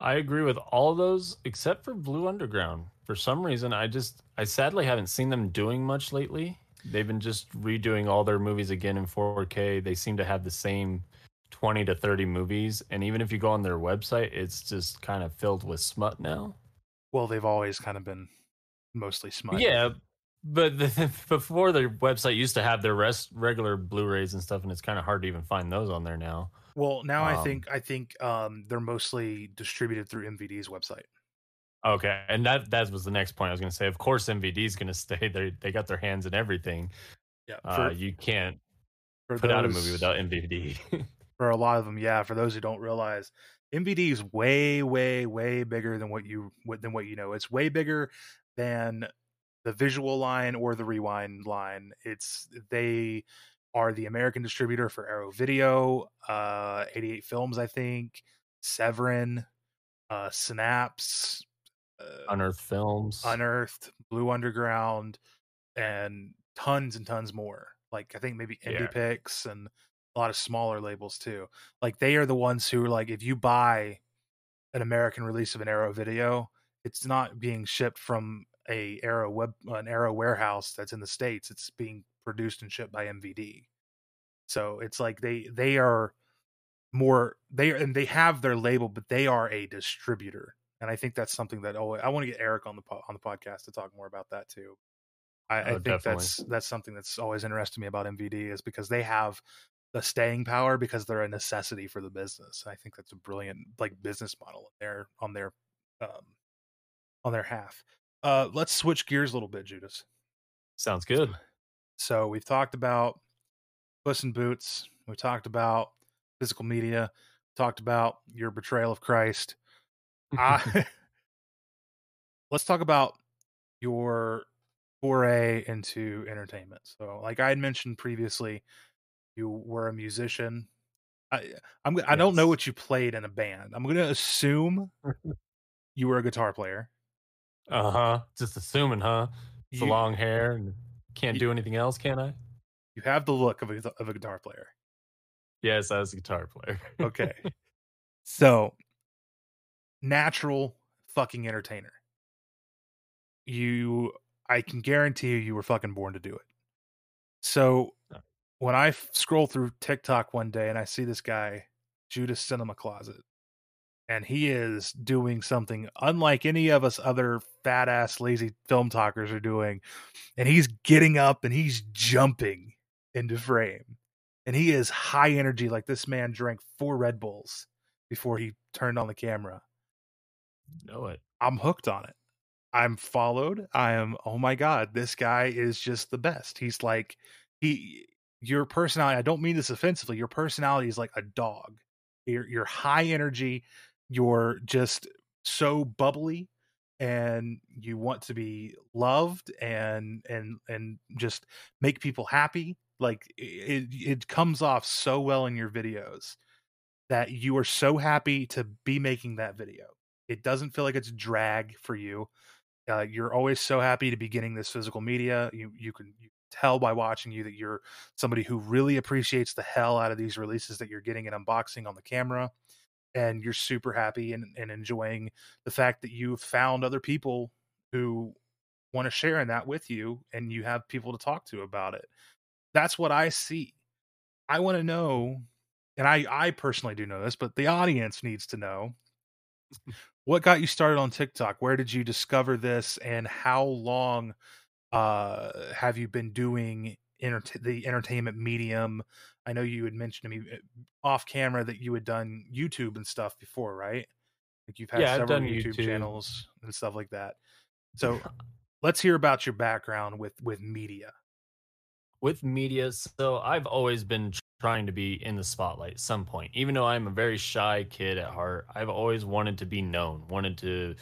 I agree with all those except for Blue Underground. For some reason, I just I sadly haven't seen them doing much lately. They've been just redoing all their movies again in 4K. They seem to have the same 20 to 30 movies, and even if you go on their website, it's just kind of filled with smut now. well they've always kind of been mostly smut Yeah, but the, before their website used to have their rest regular Blu-rays and stuff, and it's kind of hard to even find those on there now. well now i Um, think i think um they're mostly distributed through mvd's website Okay, and that that was the next point I was going to say. Of course, MVD is going to stay. They they got their hands in everything. yeah Uh, you can't for put out a movie without MVD. for a lot of them yeah for those who don't realize mvd is way way way bigger than what you than what you know it's way bigger than the visual line or the rewind line it's they are the american distributor for arrow video uh 88 films i think severin uh synapse uh, Unearthed Films. unearthed blue underground and tons and tons more like i think maybe indie Yeah. picks and a lot of smaller labels too. Like they are the ones who are like if you buy an american release of an arrow video it's not being shipped from a arrow web an arrow warehouse that's in the states. It's being produced and shipped by mvd so it's like they they are more they and they have their label but they are a distributor. And i think that's something that oh i want to get eric on the po- on the podcast to talk more about that too. I, I Oh, think definitely. that's that's something that's always interested me about mvd is because they have the staying power because they're a necessity for the business i think that's a brilliant like business model on their on their um on their half uh let's switch gears a little bit judas Sounds good. so we've talked about Puss in Boots. We talked about physical media. Talked about your betrayal of Christ. I, let's talk about your foray into entertainment. So, like I had mentioned previously, you were a musician. I I'm I don't know what you played in a band. I'm going to assume you were a guitar player. Uh huh. Just assuming, huh? It's the long hair and can't you- do anything else, can I? You have the look of a of a guitar player. Yes, I was a guitar player. Okay. so natural fucking entertainer. You, I can guarantee you, you were fucking born to do it. So when I scroll through TikTok one day and I see this guy, Judas Cinema Closet, and he is doing something unlike any of us other fat ass lazy film talkers are doing, and he's getting up and he's jumping into frame, and he is high energy like this man drank four Red Bulls before he turned on the camera. Know it. I'm hooked on it. I'm followed. I am, oh my God, this guy is just the best. He's like, he, your personality, I don't mean this offensively, your personality is like a dog. You're, you're high energy. You're just so bubbly and you want to be loved and, and, and just make people happy. Like it, it comes off so well in your videos that you are so happy to be making that video. It doesn't feel like it's drag for you. Uh, you're always so happy to be getting this physical media. You you can you tell by watching you that you're somebody who really appreciates the hell out of these releases that you're getting an unboxing on the camera, and you're super happy and, and enjoying the fact that you've found other people who want to share in that with you, and you have people to talk to about it. That's what I see. I want to know, and I I personally do know this, but the audience needs to know what got you started on TikTok? Where did you discover this, and how long uh, have you been doing enter- the entertainment medium? I know you had mentioned to me uh, off camera that you had done YouTube and stuff before, right? Like you've had Yeah, several YouTube, YouTube. channels and stuff like that. So let's hear about your background with with media. with media so i've always been trying to be in the spotlight at some point even though i'm a very shy kid at heart i've always wanted to be known wanted to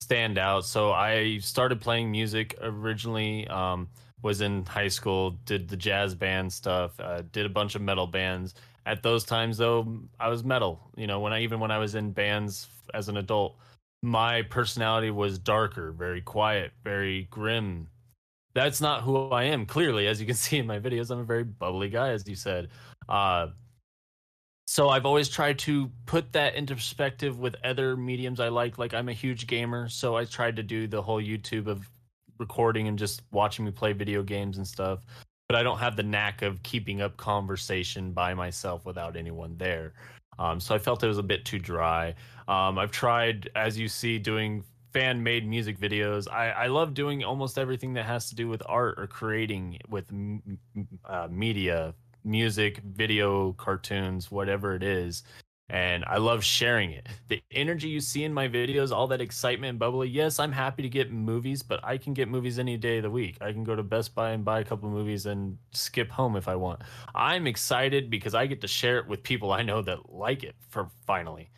stand out so i started playing music originally um, was in high school did the jazz band stuff uh, did a bunch of metal bands at those times though i was metal you know when i even when i was in bands as an adult my personality was darker very quiet very grim that's not who I am. Clearly, as you can see in my videos, I'm a very bubbly guy, as you said. Uh, so I've always tried to put that into perspective with other mediums I like. Like I'm a huge gamer, so I tried to do the whole YouTube of recording and just watching me play video games and stuff. But I don't have the knack of keeping up conversation by myself without anyone there. Um, so I felt it was a bit too dry. Um, I've tried, as you see, doing fan made music videos. I, I love doing almost everything that has to do with art or creating with m- uh, media, music, video, cartoons, whatever it is. And I love sharing it. The energy you see in my videos, all that excitement and bubbly. Yes, I'm happy to get movies, but I can get movies any day of the week. I can go to Best Buy and buy a couple movies and skip home if I want. I'm excited because I get to share it with people I know that like it for finally.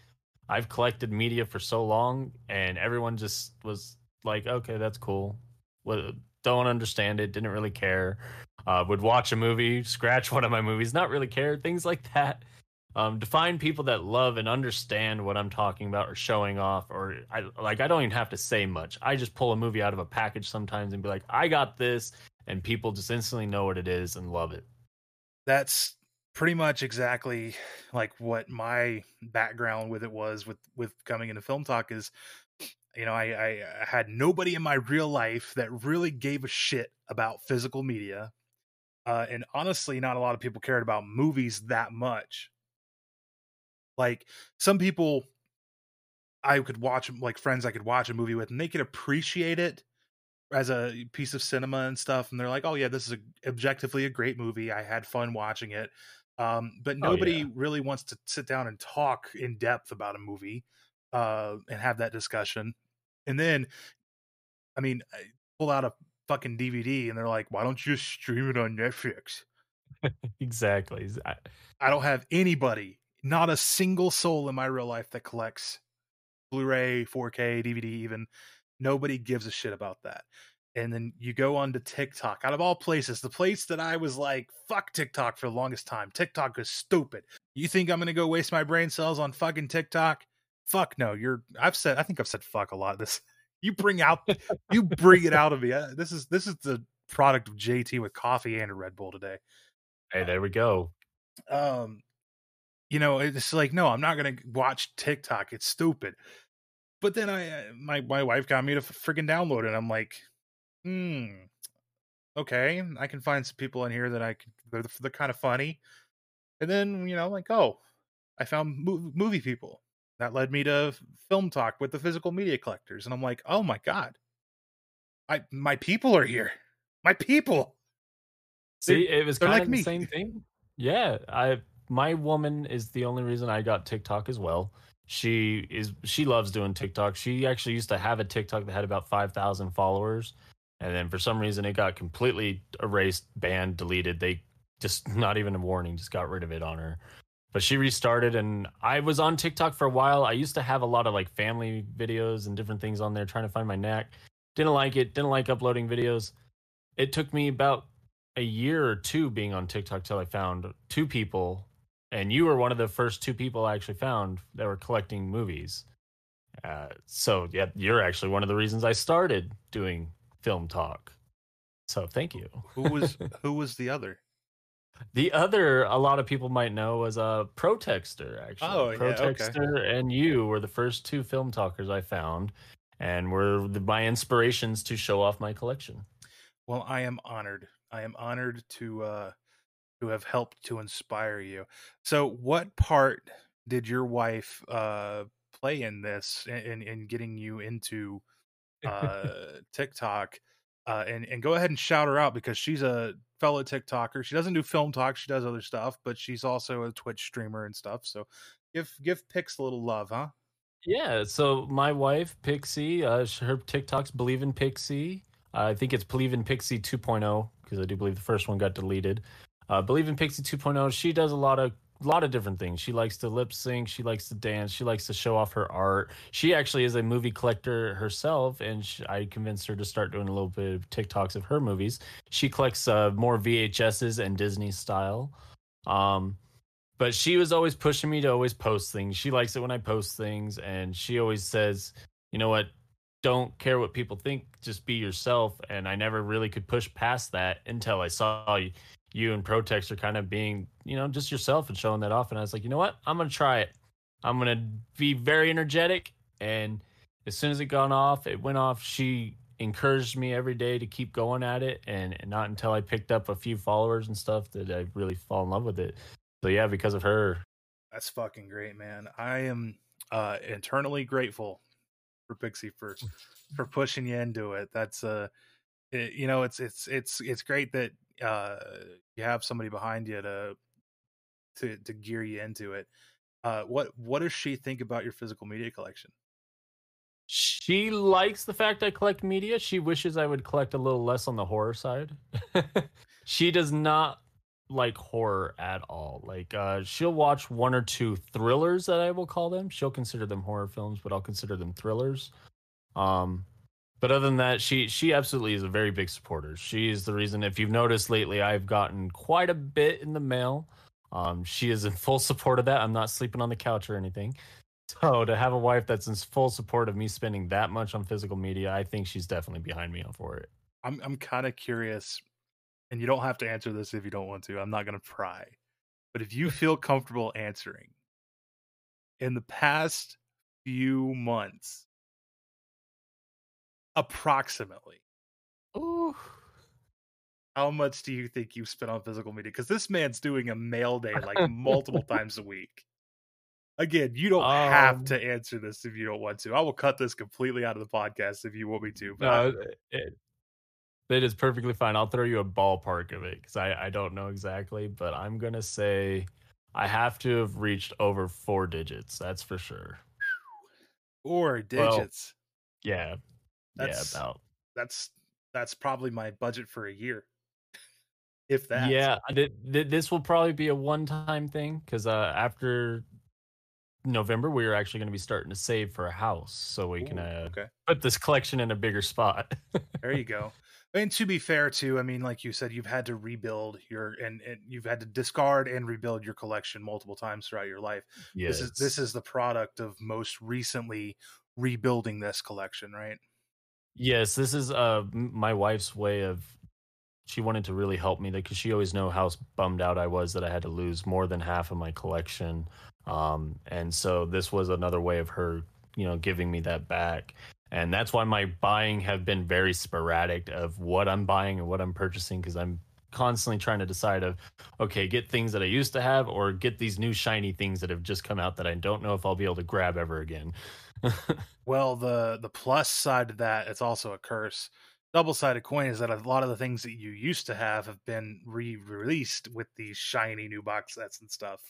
I've collected media for so long, and everyone just was like, "Okay, that's cool." Well, don't understand it. Didn't really care. Uh, would watch a movie, scratch one of my movies, not really care. Things like that. Um, to find people that love and understand what I'm talking about or showing off, or I like, I don't even have to say much. I just pull a movie out of a package sometimes and be like, "I got this," and people just instantly know what it is and love it. That's pretty much exactly like what my background with it was with with coming into film talk is you know I, I I had nobody in my real life that really gave a shit about physical media uh and honestly not a lot of people cared about movies that much like some people i could watch like friends i could watch a movie with and they could appreciate it as a piece of cinema and stuff and they're like oh yeah this is a, objectively a great movie i had fun watching it um, but Oh, nobody yeah. really wants to sit down and talk in depth about a movie uh, and have that discussion and then i mean I pull out a fucking dvd and they're like why don't you just stream it on netflix? Exactly. I- i don't have anybody not a single soul in my real life that collects blu-ray 4k dvd even. Nobody gives a shit about that. And then you go on to tiktok. Out of all places the place that i was like fuck tiktok for the longest time. Tiktok is stupid. You think i'm gonna go waste my brain cells on fucking tiktok? Fuck no you're i've said i think i've said fuck a lot this you bring out you bring it out of me Uh, this is this is the product of jt with coffee and a red bull today Hey, there we go. um you know it's like no i'm not gonna watch tiktok it's stupid but then I my my wife got me to freaking download it. I'm like, hmm, okay, I can find some people in here that I can they're, they're kind of funny. And then you know, like, oh, I found movie people. That led me to film talk with the physical media collectors, and I'm like, oh my god, I my people are here. My people. See, it was kind like of the me. same thing. Yeah, I my woman is the only reason I got TikTok as well. She is she loves doing TikTok. She actually used to have a TikTok that had about 5,000 followers and then for some reason it got completely erased, banned, deleted. They just not even a warning, just got rid of it on her. But she restarted and I was on TikTok for a while. I used to have a lot of like family videos and different things on there trying to find my knack. Didn't like it, didn't like uploading videos. It took me about a year or two being on TikTok till I found two people and you were one of the first two people I actually found that were collecting movies. Uh, so yeah, you're actually one of the reasons I started doing film talk. So thank you. who was who was the other? The other, a lot of people might know, was a uh, Protexter. Actually, oh Protexter yeah, okay. and you were the first two film talkers I found, and were the, my inspirations to show off my collection. Well, I am honored. I am honored to uh, who have helped to inspire you. So, what part did your wife uh, play in this in in getting you into uh, TikTok? Uh, and and go ahead and shout her out because she's a fellow TikToker. She doesn't do film talk; she does other stuff, but she's also a Twitch streamer and stuff. So, give give Pix a little love, huh? Yeah. So my wife Pixie, uh, her TikToks believe in Pixie. Uh, I think it's believe in Pixie 2.0 because I do believe the first one got deleted. Uh, Believe in Pixie 2.0. She does a lot of a lot of different things. She likes to lip sync. She likes to dance. She likes to show off her art. She actually is a movie collector herself, and she, I convinced her to start doing a little bit of TikToks of her movies. She collects uh, more VHSs and Disney style. Um, but she was always pushing me to always post things. She likes it when I post things, and she always says, "You know what? Don't care what people think. Just be yourself." And I never really could push past that until I saw you and Protex are kind of being, you know, just yourself and showing that off. And I was like, you know what? I'm gonna try it. I'm gonna be very energetic. And as soon as it got off, it went off. She encouraged me every day to keep going at it, and, and not until I picked up a few followers and stuff did I really fall in love with it. So yeah, because of her. That's fucking great, man. I am uh internally grateful for Pixie for for pushing you into it. That's uh it, you know, it's it's it's it's great that uh, you have somebody behind you to to to gear you into it. Uh, what what does she think about your physical media collection? She likes the fact I collect media. She wishes I would collect a little less on the horror side. she does not like horror at all. Like uh she'll watch one or two thrillers that I will call them. She'll consider them horror films, but I'll consider them thrillers. Um but other than that, she she absolutely is a very big supporter. She is the reason. If you've noticed lately, I've gotten quite a bit in the mail. Um, she is in full support of that. I'm not sleeping on the couch or anything. So to have a wife that's in full support of me spending that much on physical media, I think she's definitely behind me for it. I'm I'm kind of curious, and you don't have to answer this if you don't want to. I'm not going to pry, but if you feel comfortable answering, in the past few months, approximately. Ooh. How much do you think you've spent on physical media? Because this man's doing a mail day like multiple times a week. Again, you don't um, have to answer this if you don't want to. I will cut this completely out of the podcast if you want me to. But no, it, it is perfectly fine. I'll throw you a ballpark of it because I, I don't know exactly, but I'm gonna say I have to have reached over four digits. That's for sure. Four digits. Well, yeah, that's, yeah, about that's that's probably my budget for a year. if that. Yeah, th- th- this will probably be a one-time thing because uh, after November, we are actually going to be starting to save for a house, so we Ooh, can uh, okay. put this collection in a bigger spot. there you go. And to be fair, too, I mean, like you said, you've had to rebuild your and, and you've had to discard and rebuild your collection multiple times throughout your life. Yes. This is this is the product of most recently rebuilding this collection, right? Yes, this is uh my wife's way of she wanted to really help me because she always know how bummed out I was that I had to lose more than half of my collection. Um, and so this was another way of her, you know, giving me that back. And that's why my buying have been very sporadic of what I'm buying and what I'm purchasing because I'm constantly trying to decide of okay get things that i used to have or get these new shiny things that have just come out that i don't know if i'll be able to grab ever again well the the plus side of that it's also a curse double sided coin is that a lot of the things that you used to have have been re released with these shiny new box sets and stuff.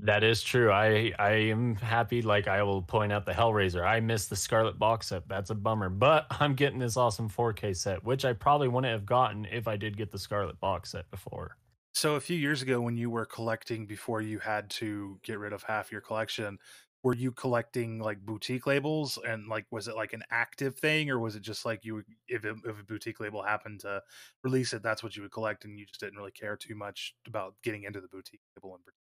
That is true. I I am happy. Like I will point out the Hellraiser. I missed the Scarlet box set. That's a bummer. But I'm getting this awesome 4K set, which I probably wouldn't have gotten if I did get the Scarlet box set before. So a few years ago, when you were collecting before you had to get rid of half your collection, were you collecting like boutique labels and like was it like an active thing or was it just like you if, if a boutique label happened to release it that's what you would collect and you just didn't really care too much about getting into the boutique label in particular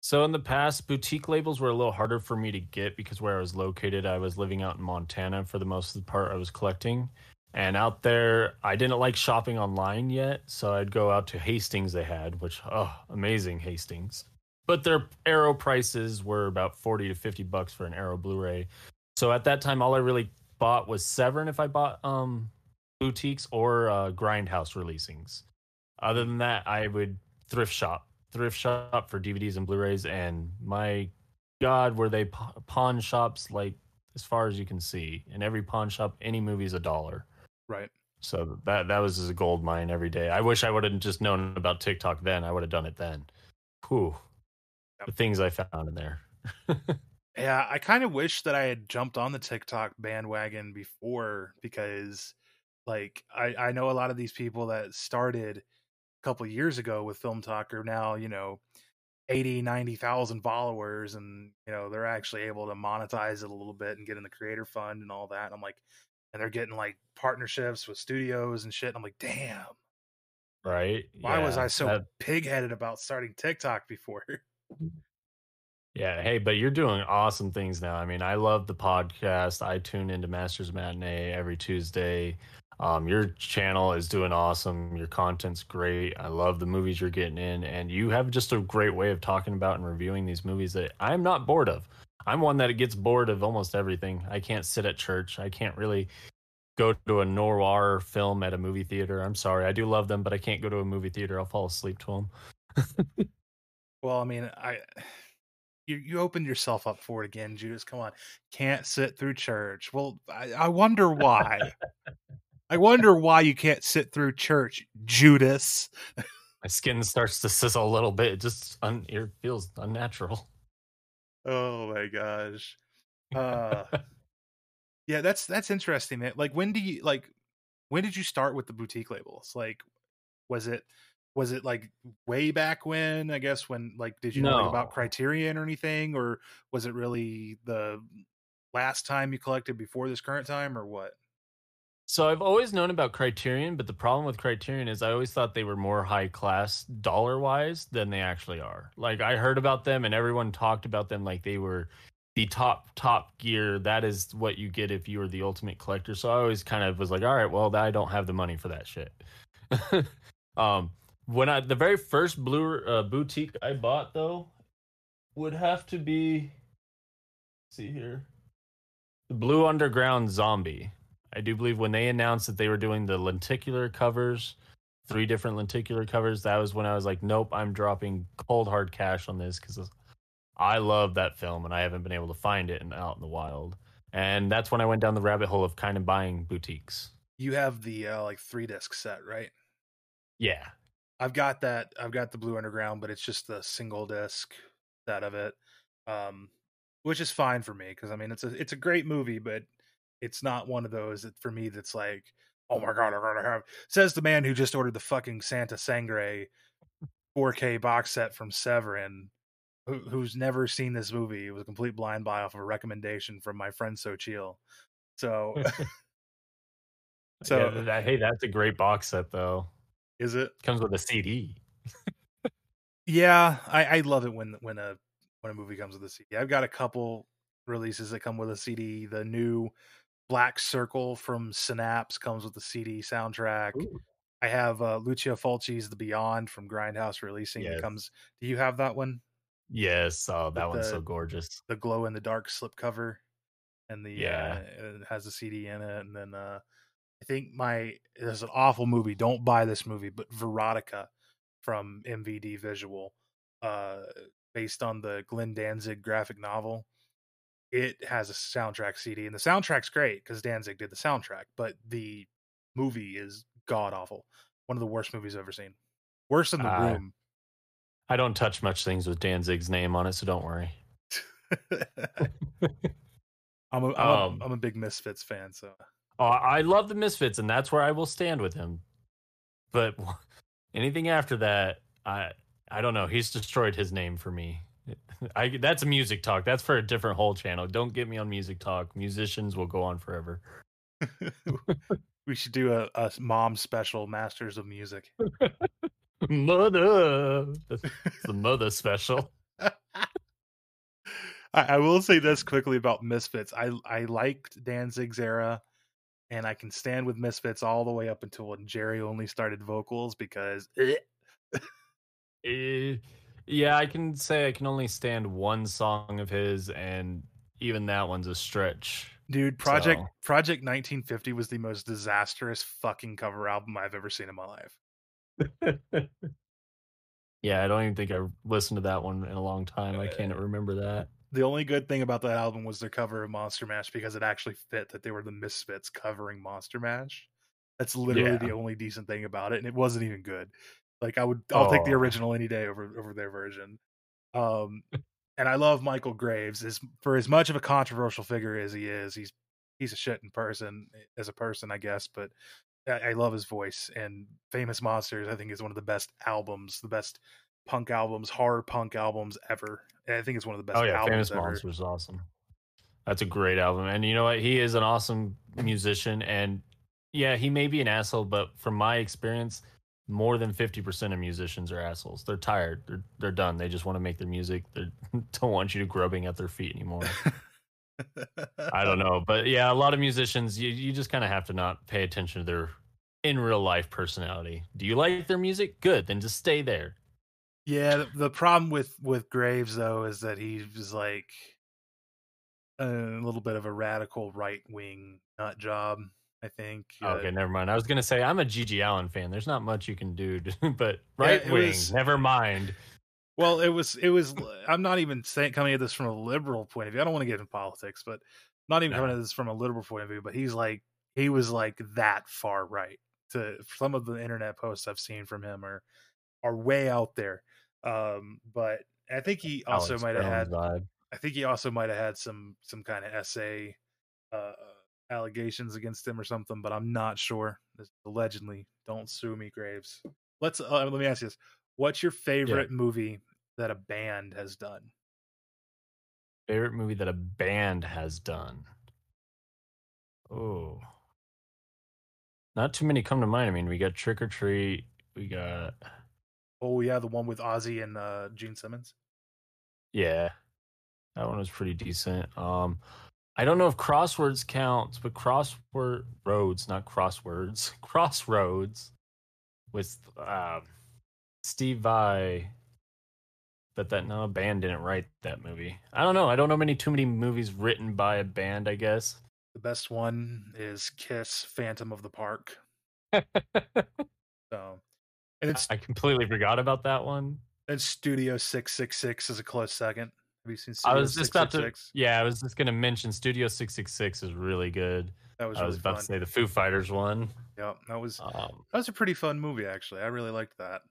so in the past boutique labels were a little harder for me to get because where i was located i was living out in montana for the most of the part i was collecting. And out there i didn't like shopping online yet so i'd go out to hastings they had which oh amazing hastings but their Arrow prices were about 40 to 50 bucks for an Arrow Blu-ray. So at that time, all I really bought was Severin if I bought um, boutiques or uh, Grindhouse releasings. Other than that, I would thrift shop, thrift shop for DVDs and Blu-rays, and my God, were they pawn shops like as far as you can see. In every pawn shop, any movie is a dollar. Right. So that that was a gold mine every day. I wish I would have just known about TikTok then. I would have done it then. Whew the things I found in there. yeah, I kind of wish that I had jumped on the TikTok bandwagon before because like I, I know a lot of these people that started a couple years ago with Film Talk are now, you know, 80, 90,000 followers and, you know, they're actually able to monetize it a little bit and get in the creator fund and all that. And I'm like, and they're getting like partnerships with studios and shit. And I'm like, damn. Right. Why yeah, was I so that... pig headed about starting TikTok before? Yeah, hey, but you're doing awesome things now. I mean, I love the podcast. I tune into Masters Matinee every Tuesday. Um, your channel is doing awesome. Your content's great. I love the movies you're getting in, and you have just a great way of talking about and reviewing these movies that I'm not bored of. I'm one that gets bored of almost everything. I can't sit at church. I can't really go to a noir film at a movie theater. I'm sorry. I do love them, but I can't go to a movie theater. I'll fall asleep to them. Well, I mean, I you you opened yourself up for it again, Judas. Come on, can't sit through church. Well, I, I wonder why. I wonder why you can't sit through church, Judas. My skin starts to sizzle a little bit. It just un- it feels unnatural. Oh my gosh. Uh, yeah, that's that's interesting, man. Like, when do you like? When did you start with the boutique labels? Like, was it was it like way back when i guess when like did you no. know about criterion or anything or was it really the last time you collected before this current time or what? So i've always known about criterion but the problem with criterion is i always thought they were more high class dollar wise than they actually are. Like i heard about them and everyone talked about them like they were the top top gear. That is what you get if you are the ultimate collector. So i always kind of was like all right well i don't have the money for that shit. Um when I the very first blue uh, boutique I bought though would have to be see here the Blue Underground Zombie. I do believe when they announced that they were doing the lenticular covers, three different lenticular covers, that was when I was like, nope, I'm dropping cold hard cash on this because I love that film and I haven't been able to find it in, out in the wild. And that's when I went down the rabbit hole of kind of buying boutiques. You have the uh, like three disc set, right? Yeah, I've got that. I've got the Blue Underground, but it's just the single disc set of it, um, which is fine for me because I mean it's a it's a great movie, but it's not one of those that for me that's like, oh my god, I'm gonna have. Says the man who just ordered the fucking Santa Sangre 4K box set from Severin, who, who's never seen this movie. It was a complete blind buy off of a recommendation from my friend Sochil. So. so yeah, that, hey, that's a great box set though. Is it comes with a CD? yeah, I, I love it when when a when a movie comes with a CD. I've got a couple releases that come with a CD. The new Black Circle from Synapse comes with the CD soundtrack. Ooh. I have uh, Lucio Fulci's The Beyond from Grindhouse releasing. Yes. It comes. Do you have that one? Yes, oh, that With one's the- so gorgeous. the glow in the dark slipcover, and the Yeah. uh, it has a CD in it, and then uh, I think my there's an awful movie. Don't buy this movie, but Verotika from MVD Visual, uh, based on the Glenn Danzig graphic novel. It has a soundtrack CD, and the soundtrack's great because Danzig did the soundtrack, but the movie is god awful. One of the worst movies I've ever seen. Worse than The Ah. Room. I don't touch much things with Danzig's name on it, so don't worry. I'm a, I'm, Um, a, I'm a big Misfits fan, so Oh, I love the Misfits, and that's where I will stand with him. But anything after that, I I don't know. He's destroyed his name for me. I that's a music talk. That's for a different whole channel. Don't get me on music talk. Musicians will go on forever. we should do a, a mom special, Masters of Music. Mother, that's the mother special. I, I will say this quickly about Misfits. I I liked Danzig's era, and I can stand with Misfits all the way up until when Jerry Only started vocals because eh. Eh, yeah, I can say I can only stand one song of his, and even that one's a stretch. dude, Project So- Project 1950 was the most disastrous fucking cover album I've ever seen in my life. yeah, I don't even think I listened to that one in a long time. I can't remember that. The only good thing about that album was their cover of Monster Mash because it actually fit that they were the Misfits covering Monster Mash. That's literally Yeah. the only decent thing about it, and it wasn't even good. Like I would, I'll take the Oh. original any day over over their version. Um, and I love Michael Graves. As for as much of a controversial figure as he is, he's he's a shit in person as a person, I guess. But I, I love his voice and Famous Monsters. I think is one of the best albums, the best punk albums, horror punk albums ever. And I think it's one of the best oh yeah, albums Famous ever. Monsters is awesome. That's a great album, and you know what? He is an awesome musician, and yeah, he may be an asshole, but from my experience, more than fifty percent of musicians are assholes. They're tired. They're they're done. They just want to make their music. They don't want you to grubbing at their feet anymore. I don't know, but yeah, a lot of musicians, you you just kind of have to not pay attention to their in real life personality. Do you like their music? Good, then just stay there. Yeah, the, the problem with with Graves though is that he was like a little bit of a radical right wing nut job. I think. Uh, Okay, never mind. I was gonna say I'm a GG Allin fan. There's not much you can do, to, but right wing. was- Never mind. Well, it was it was. I'm not even saying coming at this from a liberal point of view. I don't want to get into politics, but not even No. coming at this from a liberal point of view. But he's like he was like that far right. To some of the internet posts I've seen from him are are way out there. Um, but I think he also Alex might have had vibe. I think he also might have had some some kind of SA uh, allegations against him or something, but I'm not sure. This allegedly, don't sue me, Graves. Let's uh, let me ask you this: What's your favorite movie that a band has done? favorite movie that a band has done. Oh, not too many come to mind. I mean, we got Trick or Treat. We got Oh yeah, the one with Ozzy and uh, Gene Simmons. yeah, that one was pretty decent. Um, I don't know if Crosswords counts, but Crossword Roads, not Crosswords, Crossroads, with um, Steve Vai. But that no band didn't write that movie. I don't know. I don't know many too many movies written by a band. I guess. The best one is Kiss, Phantom of the Park. So, and it's I completely forgot about that one. and Studio Six Six Six is a close second. Have you seen? I Studio was just about to. 666? Yeah, I was just gonna mention Studio Six Six Six is really good. That was I really was about fun. to say the Foo Fighters one. Yeah, that was Um, that was a pretty fun movie actually. I really liked that.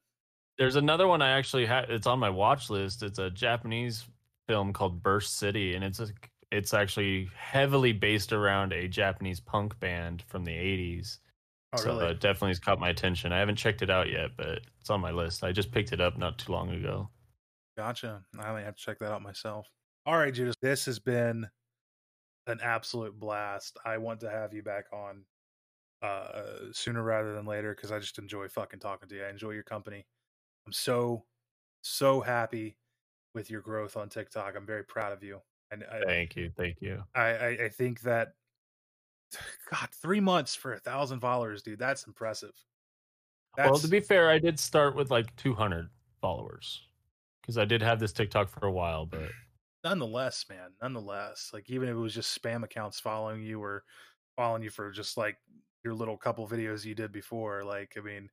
there's another one I actually had. It's on my watch list. It's a Japanese film called Burst City, and it's a. It's actually heavily based around a Japanese punk band from the '80s. Oh, so really? it definitely has caught my attention. I haven't checked it out yet, but it's on my list. I just picked it up not too long ago. Gotcha. I may have to check that out myself. All right, Judas. This has been an absolute blast. I want to have you back on uh sooner rather than later because I just enjoy fucking talking to you. I enjoy your company. I'm so so happy with your growth on TikTok. I'm very proud of you. And I, Thank you, thank you. I, I, I think that God, three months for a thousand followers, dude. That's impressive. well, to be fair, I did start with like 200 followers because I did have this TikTok for a while, but nonetheless, man, nonetheless, like even if it was just spam accounts following you or following you for just like your little couple videos you did before, like I mean,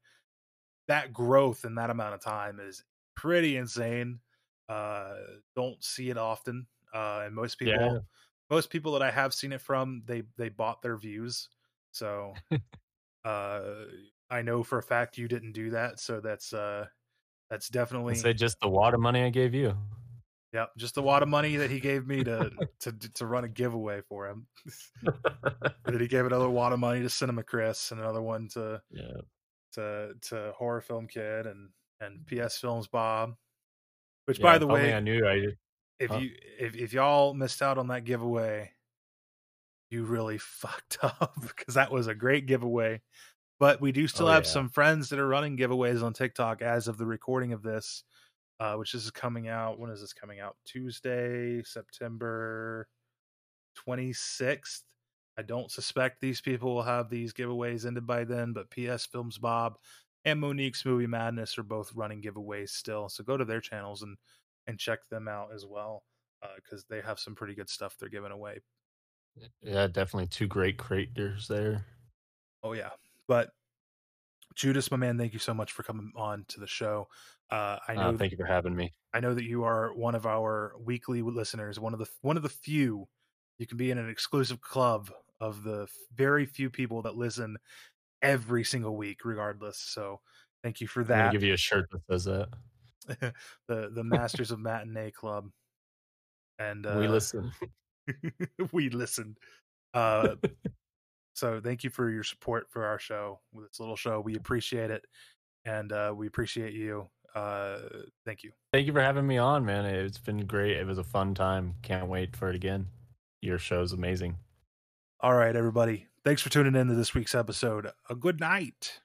that growth in that amount of time is pretty insane. Uh, don't see it often, uh, and most people, yeah, most people that I have seen it from, they they bought their views. So, uh, I know for a fact you didn't do that. So that's uh, that's definitely say just the water money I gave you. Yep, just the wad of money that he gave me to to to run a giveaway for him. that he gave another wad of money to Cinema Chris and another one to yeah to to Horror Film Kid and and PS Films Bob. Which, yeah, by the way, I knew I. If huh? you if if y'all missed out on that giveaway, you really fucked up because that was a great giveaway. But we do still oh, have yeah. some friends that are running giveaways on TikTok as of the recording of this uh, which is coming out. When is this coming out? Tuesday, September 26th. I don't suspect these people will have these giveaways ended by then, but PS Films Bob and Monique's Movie Madness are both running giveaways still. So go to their channels and and check them out as well because uh, they have some pretty good stuff they're giving away. Yeah, definitely two great creators there. Oh yeah, but Judas, my man, thank you so much for coming on to the show. Uh, I know. Uh, thank you for having me. I know that you are one of our weekly listeners, one of the one of the few. You can be in an exclusive club of the very few people that listen every single week, regardless. So, thank you for that. give you a shirt that says that. the the Masters of Matinee Club, and uh, we listen. we listen. Uh, so, thank you for your support for our show, With this little show. We appreciate it, and uh, we appreciate you uh, thank you. Thank you for having me on, man. It's been great. It was a fun time. Can't wait for it again. Your show's amazing. All right, everybody. Thanks for tuning in to this week's episode. A good night.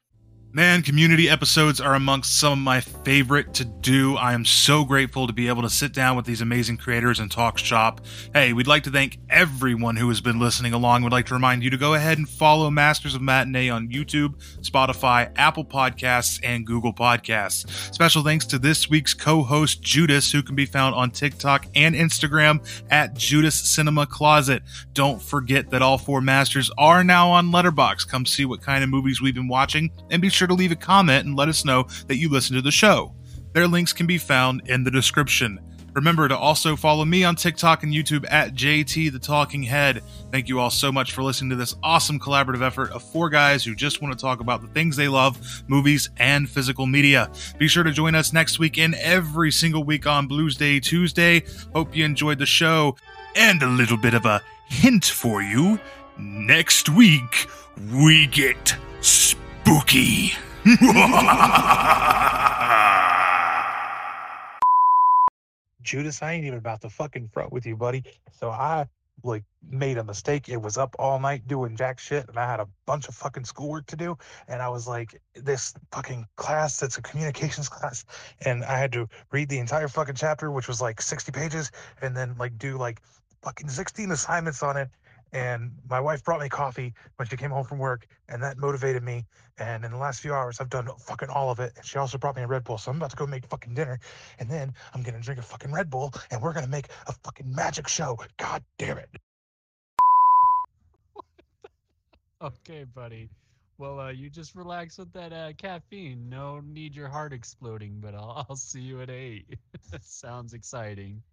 Man, community episodes are amongst some of my favorite to do. I am so grateful to be able to sit down with these amazing creators and talk shop. Hey, we'd like to thank everyone who has been listening along. We'd like to remind you to go ahead and follow Masters of Matinee on YouTube, Spotify, Apple Podcasts, and Google Podcasts. Special thanks to this week's co-host Judas, who can be found on TikTok and Instagram at Judas Cinema Closet. Don't forget that all four masters are now on Letterboxd. Come see what kind of movies we've been watching and be sure to leave a comment and let us know that you listen to the show. Their links can be found in the description. Remember to also follow me on TikTok and YouTube at JT the Talking Head. Thank you all so much for listening to this awesome collaborative effort of four guys who just want to talk about the things they love, movies, and physical media. Be sure to join us next week and every single week on Blues Day Tuesday. Hope you enjoyed the show. And a little bit of a hint for you. Next week, we get spooky. Judas, I ain't even about to fucking front with you, buddy. So I like made a mistake. It was up all night doing jack shit, and I had a bunch of fucking schoolwork to do. And I was like, this fucking class that's a communications class, and I had to read the entire fucking chapter, which was like 60 pages, and then like do like fucking 16 assignments on it and my wife brought me coffee when she came home from work, and that motivated me. And in the last few hours, I've done fucking all of it. And she also brought me a Red Bull, so I'm about to go make fucking dinner, and then I'm gonna drink a fucking Red Bull, and we're gonna make a fucking magic show. God damn it! okay, buddy. Well, uh, you just relax with that uh, caffeine. No need your heart exploding, but I'll, I'll see you at eight. Sounds exciting.